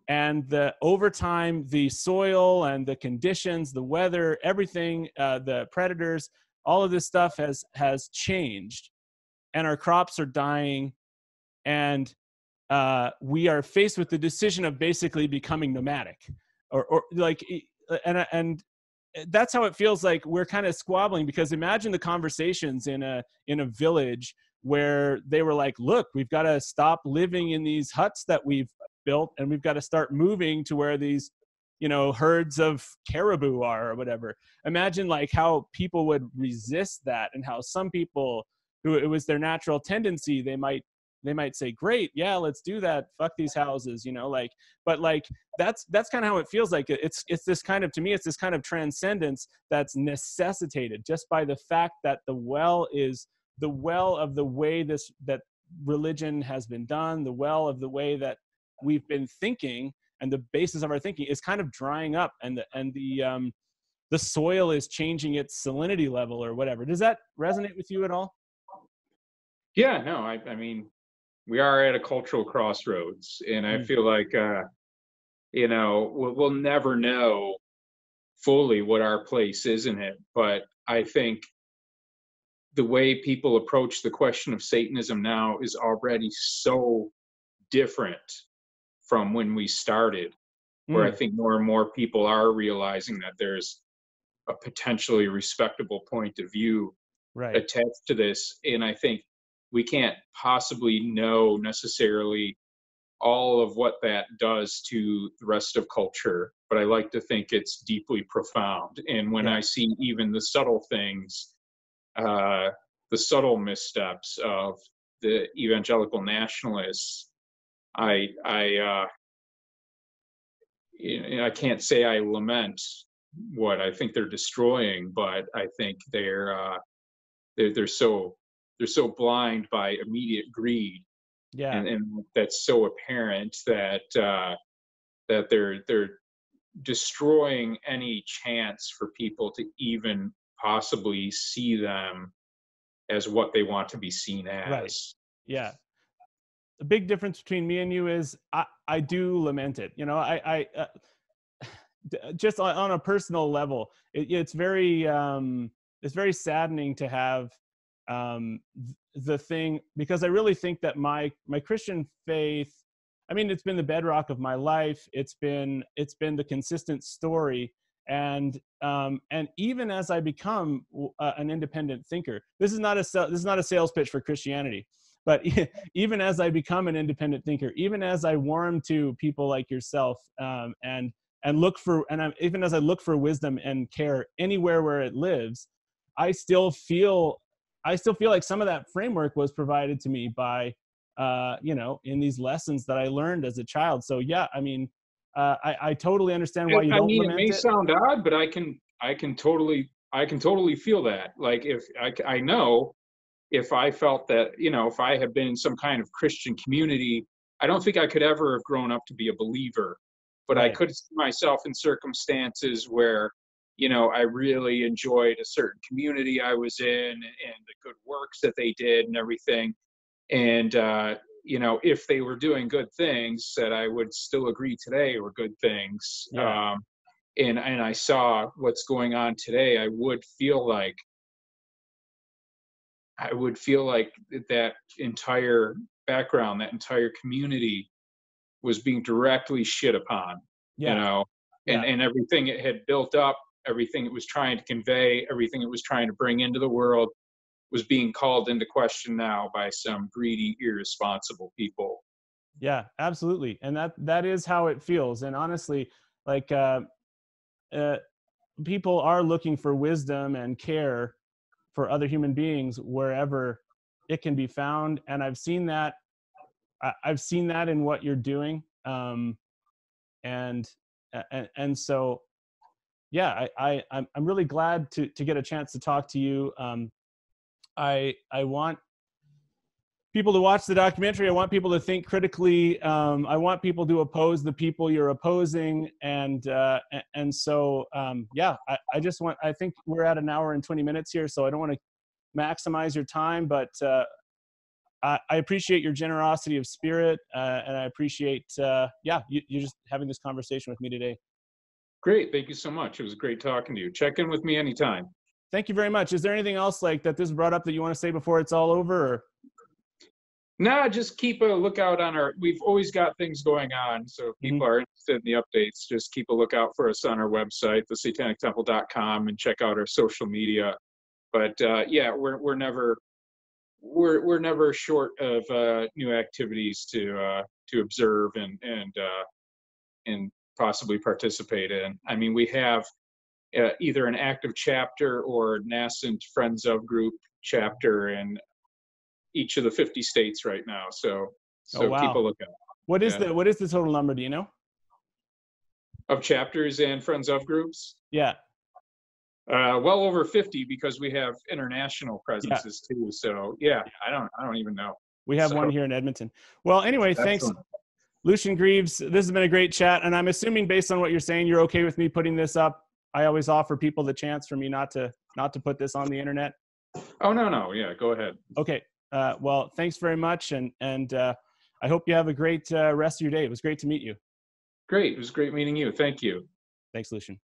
and the over time the soil and the conditions the weather everything uh, the predators all of this stuff has has changed. And our crops are dying. And uh, we are faced with the decision of basically becoming nomadic or, or like and and that's how it feels like we're kind of squabbling because imagine the conversations in a in a village where they were like, look, we've got to stop living in these huts that we've built and we've got to start moving to where these you know herds of caribou are or whatever. Imagine like how people would resist that and how some people who it was their natural tendency they might they might say great yeah let's do that. Fuck these houses you know like but like that's that's kind of how it feels like. It's it's this kind of to me it's this kind of transcendence that's necessitated just by the fact that the well is the well of the way this that religion has been done the well of the way that we've been thinking and the basis of our thinking is kind of drying up and the and the um the soil is changing its salinity level or whatever does that resonate with you at all yeah no i, I mean we are at a cultural crossroads and i mm. feel like uh you know we'll, we'll never know fully what our place is in it but i think the way people approach the question of satanism now is already so different from when we started where mm. i think more and more people are realizing that there's a potentially respectable point of view right. attached to this and i think we can't possibly know necessarily all of what that does to the rest of culture but i like to think it's deeply profound and when yeah. i see even the subtle things uh, the subtle missteps of the evangelical nationalists I I uh, you know, I can't say I lament what I think they're destroying, but I think they're uh, they're, they're so they're so blind by immediate greed, yeah, and, and that's so apparent that uh, that they're they're destroying any chance for people to even possibly see them as what they want to be seen as. Right. Yeah, the big difference between me and you is I, I do lament it. You know, I, I uh, just on, a personal level, it, it's very, um, it's very saddening to have um, the thing because I really think that my my Christian faith. I mean, it's been the bedrock of my life. It's been it's been the consistent story, and um, and even as I become uh, an independent thinker, this is not a this is not a sales pitch for Christianity but even as i become an independent thinker even as i warm to people like yourself um, and and look for and I'm, even as i look for wisdom and care anywhere where it lives i still feel i still feel like some of that framework was provided to me by uh, you know in these lessons that i learned as a child so yeah i mean uh, I, I totally understand why you don't. I mean, it may it. sound odd, but I can, I can totally, I can totally feel that. Like if I, I know if I felt that, you know, if I had been in some kind of Christian community, I don't think I could ever have grown up to be a believer, but right. I could see myself in circumstances where, you know, I really enjoyed a certain community I was in and, the good works that they did and everything. And, uh, you know, if they were doing good things that I would still agree today were good things. Yeah. Um, and, and I saw what's going on today, I would feel like, I would feel like that entire background, that entire community was being directly shit upon. Yeah. You know, and, yeah. and everything it had built up, everything it was trying to convey, everything it was trying to bring into the world was being called into question now by some greedy, irresponsible people. Yeah, absolutely. And that that is how it feels. And honestly, like uh, uh people are looking for wisdom and care for other human beings wherever it can be found and i've seen that i've seen that in what you're doing um, and, and and so yeah i, I i'm really glad to to get a chance to talk to you um, i i want people to watch the documentary. I want people to think critically. Um, I want people to oppose the people you're opposing, and uh, and so um, yeah, I, I, just want. I think we're at an hour and 20 minutes here, so I don't want to maximize your time, but uh, I, I, appreciate your generosity of spirit, uh, and I appreciate uh, yeah, you, you just having this conversation with me today. Great, thank you so much. It was great talking to you. Check in with me anytime. Thank you very much. Is there anything else like that this brought up that you want to say before it's all over? Or? No, just keep a lookout on our. We've always got things going on, so if people mm-hmm. are interested in the updates, just keep a lookout for us on our website, thesatanictemple.com, and check out our social media. But uh, yeah, we're we're never we're we're never short of uh, new activities to uh, to observe and and uh, and possibly participate in. I mean, we have uh, either an active chapter or nascent Friends of group chapter in each of the 50 states right now. So so Oh, wow. keep a lookout What is Yeah. the what is the total number? Do you know? of chapters and Friends of groups. Yeah. Uh, well over 50 because we have international presences too. So yeah, I don't I don't even know. We have So- one here in Edmonton. Well, anyway, thanks. Lucien Greaves. This has been a great chat, and I'm assuming based on what you're saying, you're okay with me putting this up. I always offer people the chance for me not to not to put this on the internet. Oh no no yeah go ahead. Okay. Uh, well, thanks very much, and and uh, I hope you have a great uh, rest of your day. It was great to meet you. Great. It was great meeting you. Thank you. Thanks, Lucien.